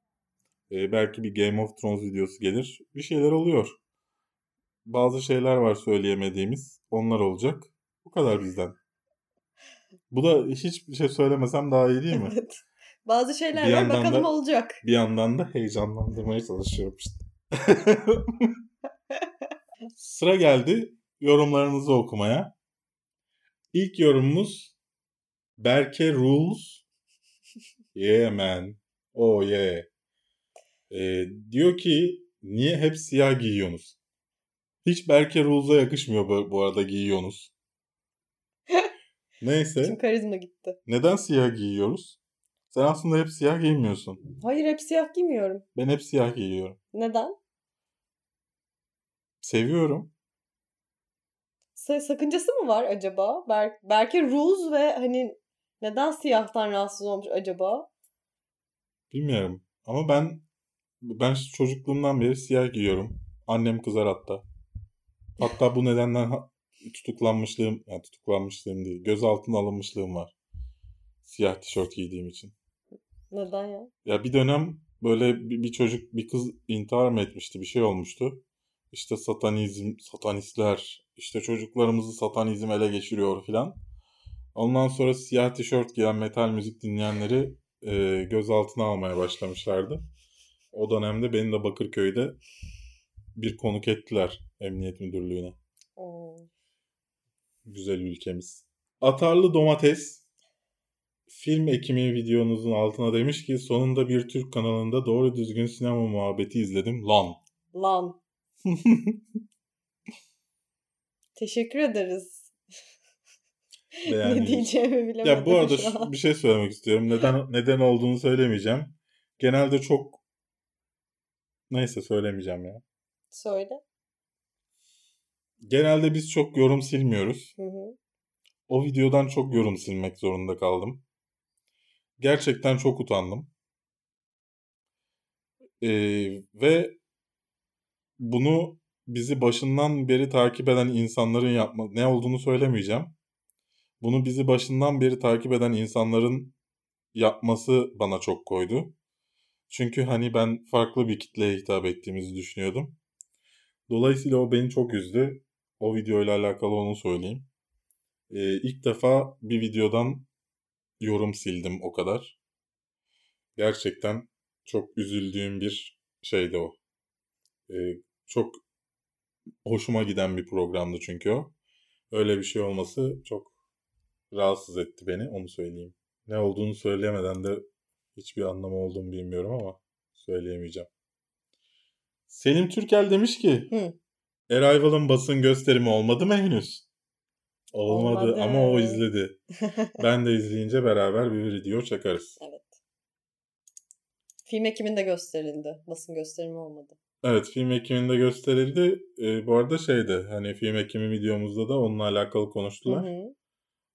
Ee, belki bir Game of Thrones videosu gelir. Bir şeyler oluyor. Bazı şeyler var söyleyemediğimiz. Onlar olacak. Bu kadar bizden. Bu da hiçbir şey söylemesem daha iyi değil mi? Evet. Bazı şeyler Bir var bakalım da- olacak. Bir yandan da heyecanlandırmaya çalışıyorum işte. Sıra geldi yorumlarınızı okumaya. İlk yorumumuz Berke Rules. Yeah man. Oh yeah. Ee, diyor ki niye hep siyah giyiyorsunuz? Hiç Berke Rules'a yakışmıyor bu, bu arada giyiyorsunuz. Neyse. Tüm karizma gitti. Neden siyah giyiyoruz? Sen aslında hep siyah giymiyorsun. Hayır hep siyah giymiyorum. Ben hep siyah giyiyorum. Neden? Seviyorum. Sa- sakıncası mı var acaba? Ber Berke Ruz ve hani neden siyahtan rahatsız olmuş acaba? Bilmiyorum. Ama ben ben çocukluğumdan beri siyah giyiyorum. Annem kızar hatta. Hatta bu nedenden tutuklanmışlığım, yani tutuklanmışlığım değil, gözaltına alınmışlığım var. Siyah tişört giydiğim için. Neden ya? Ya bir dönem böyle bir, bir çocuk, bir kız intihar mı etmişti, bir şey olmuştu. İşte satanizm, satanistler, işte çocuklarımızı satanizm ele geçiriyor filan. Ondan sonra siyah tişört giyen metal müzik dinleyenleri e, gözaltına almaya başlamışlardı. O dönemde beni de Bakırköy'de bir konuk ettiler emniyet müdürlüğüne. Oo. Güzel ülkemiz. Atarlı domates film ekimi videonuzun altına demiş ki sonunda bir Türk kanalında doğru düzgün sinema muhabbeti izledim. Lan. Lan. Teşekkür ederiz. Ne Beğendiğiniz- diyeceğimi bilemedim Ya bu arada şu bir şey söylemek istiyorum. Neden neden olduğunu söylemeyeceğim. Genelde çok Neyse söylemeyeceğim ya. Söyle. Genelde biz çok yorum silmiyoruz. Hı hı. O videodan çok yorum silmek zorunda kaldım. Gerçekten çok utandım. Ee, ve bunu bizi başından beri takip eden insanların yapma ne olduğunu söylemeyeceğim. Bunu bizi başından beri takip eden insanların yapması bana çok koydu. Çünkü hani ben farklı bir kitleye hitap ettiğimizi düşünüyordum. Dolayısıyla o beni çok üzdü. O videoyla alakalı onu söyleyeyim. Ee, ilk defa bir videodan yorum sildim o kadar. Gerçekten çok üzüldüğüm bir şeydi o. Ee, çok hoşuma giden bir programdı çünkü o. Öyle bir şey olması çok rahatsız etti beni onu söyleyeyim. Ne olduğunu söyleyemeden de hiçbir anlamı olduğunu bilmiyorum ama söyleyemeyeceğim. Selim Türkel demiş ki Hı. Arrival'ın basın gösterimi olmadı mı henüz? Olmadı, Olmadı. ama o izledi. Ben de izleyince beraber bir video çakarız. evet. Film ekiminde gösterildi. Basın gösterimi olmadı. Evet film ekiminde gösterildi. Ee, bu arada şeydi hani film ekimi videomuzda da onunla alakalı Hı konuştular. hı.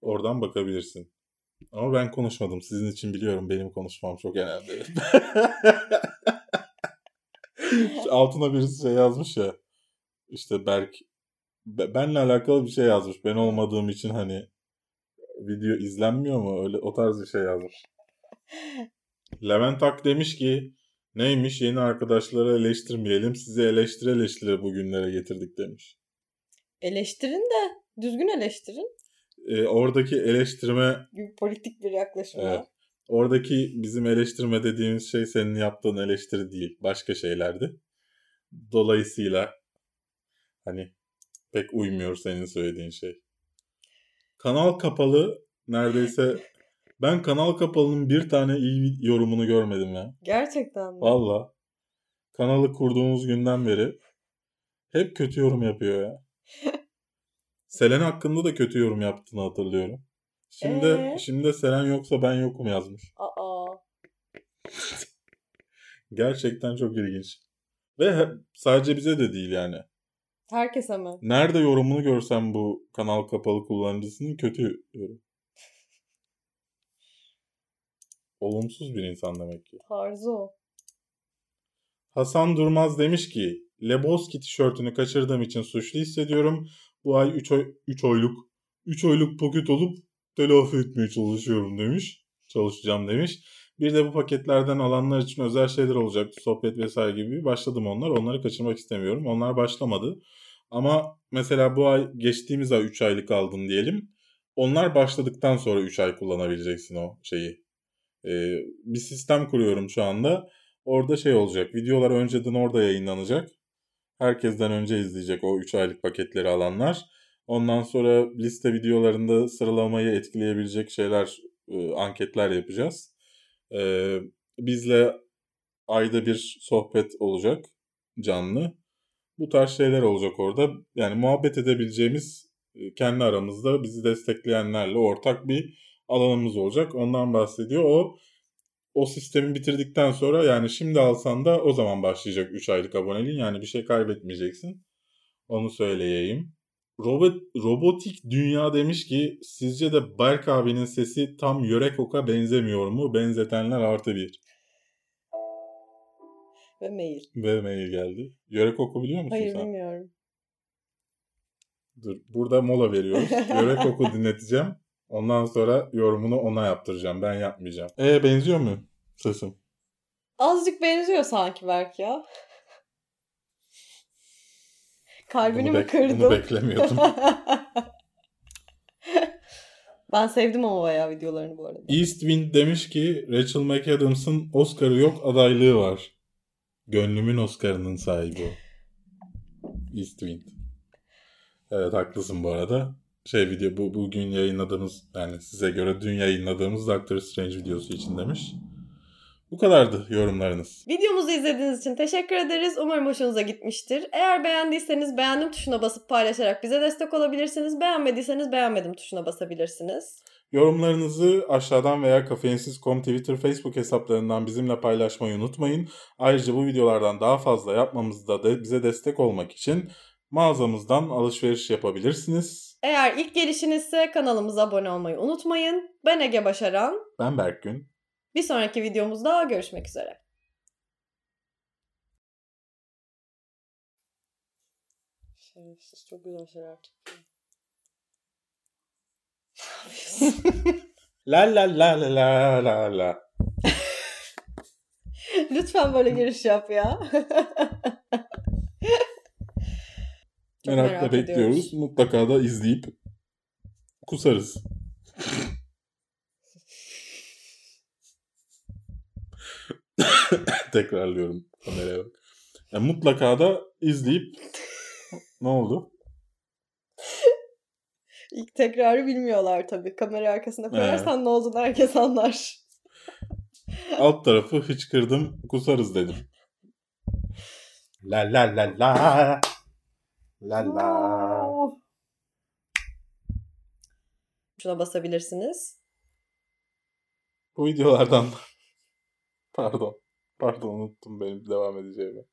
Oradan bakabilirsin. Ama ben konuşmadım. Sizin için biliyorum benim konuşmam çok önemli. Altına birisi şey yazmış ya. İşte Berk be- benle alakalı bir şey yazmış. Ben olmadığım için hani video izlenmiyor mu? Öyle o tarz bir şey yazmış. Levent Ak demiş ki neymiş yeni arkadaşları eleştirmeyelim. Sizi eleştire eleştire bugünlere getirdik demiş. Eleştirin de düzgün eleştirin. Ee, oradaki eleştirme politik bir yaklaşım Evet. Oradaki bizim eleştirme dediğimiz şey senin yaptığın eleştiri değil. Başka şeylerdi. Dolayısıyla hani pek uymuyor senin söylediğin şey. Kanal kapalı neredeyse ben kanal kapalının bir tane iyi yorumunu görmedim ya. Gerçekten mi? Valla. Kanalı kurduğumuz günden beri hep kötü yorum yapıyor ya. Selen hakkında da kötü yorum yaptığını hatırlıyorum. Şimdi Ee? şimdi Selen yoksa ben yokum yazmış. Aa. Gerçekten çok ilginç. Ve sadece bize de değil yani. Herkese mi? Nerede yorumunu görsem bu kanal kapalı kullanıcısının kötü yorum. Olumsuz bir insan demek ki. Tarzı o. Hasan Durmaz demiş ki Lebowski tişörtünü kaçırdığım için suçlu hissediyorum. Bu ay 3 oy, 3 oyluk 3 oyluk paket olup telafi etmeye çalışıyorum demiş. Çalışacağım demiş. Bir de bu paketlerden alanlar için özel şeyler olacaktı. Sohbet vesaire gibi. Başladım onlar. Onları kaçırmak istemiyorum. Onlar başlamadı. Ama mesela bu ay geçtiğimiz ay 3 aylık aldın diyelim. Onlar başladıktan sonra 3 ay kullanabileceksin o şeyi. Ee, bir sistem kuruyorum şu anda. Orada şey olacak. Videolar önceden orada yayınlanacak. Herkesten önce izleyecek o 3 aylık paketleri alanlar. Ondan sonra liste videolarında sıralamayı etkileyebilecek şeyler, e, anketler yapacağız. E, bizle ayda bir sohbet olacak canlı. Bu tarz şeyler olacak orada. Yani muhabbet edebileceğimiz e, kendi aramızda bizi destekleyenlerle ortak bir alanımız olacak. Ondan bahsediyor. O o sistemi bitirdikten sonra yani şimdi alsan da o zaman başlayacak 3 aylık aboneliğin. Yani bir şey kaybetmeyeceksin. Onu söyleyeyim. Robot, robotik Dünya demiş ki sizce de Berk abinin sesi tam yörek oka benzemiyor mu? Benzetenler artı bir. Ve mail. Ve mail geldi. Yörek oku biliyor musun Hayır sen? bilmiyorum. Dur burada mola veriyoruz. yörek oku dinleteceğim. Ondan sonra yorumunu ona yaptıracağım. Ben yapmayacağım. E benziyor mu sesim? Azıcık benziyor sanki belki ya. Kalbini Bunu mi kırdım? bunu beklemiyordum. ben sevdim ama bayağı videolarını bu arada. Eastwind demiş ki Rachel McAdams'ın Oscar'ı yok adaylığı var. Gönlümün Oscar'ının sahibi o. Eastwind. Evet haklısın bu arada. Şey video bu bugün yayınladığımız yani size göre dün yayınladığımız Doctor Strange videosu için demiş. Bu kadardı yorumlarınız. Videomuzu izlediğiniz için teşekkür ederiz. Umarım hoşunuza gitmiştir. Eğer beğendiyseniz beğendim tuşuna basıp paylaşarak bize destek olabilirsiniz. Beğenmediyseniz beğenmedim tuşuna basabilirsiniz. Yorumlarınızı aşağıdan veya kafeinsiz.com Twitter, Facebook hesaplarından bizimle paylaşmayı unutmayın. Ayrıca bu videolardan daha fazla yapmamızda da bize destek olmak için mağazamızdan alışveriş yapabilirsiniz. Eğer ilk gelişinizse kanalımıza abone olmayı unutmayın. Ben Ege Başaran. Ben Berkgün. Bir sonraki videomuzda görüşmek üzere. Şerefsiz çok güzel şeyler. La la la la la la la. Lütfen böyle giriş yap ya. Çok Merakla merak bekliyoruz. ediyoruz. Mutlaka da izleyip kusarız. Tekrarlıyorum kameraya bak. Ya mutlaka da izleyip ne oldu? İlk tekrarı bilmiyorlar tabii. Kamera arkasına koyarsan ne olduğunu herkes anlar. Alt tarafı hıçkırdım kusarız dedim. La la la la. La la. Şuna basabilirsiniz. Bu videolardan pardon. Pardon unuttum benim devam edeceğimi.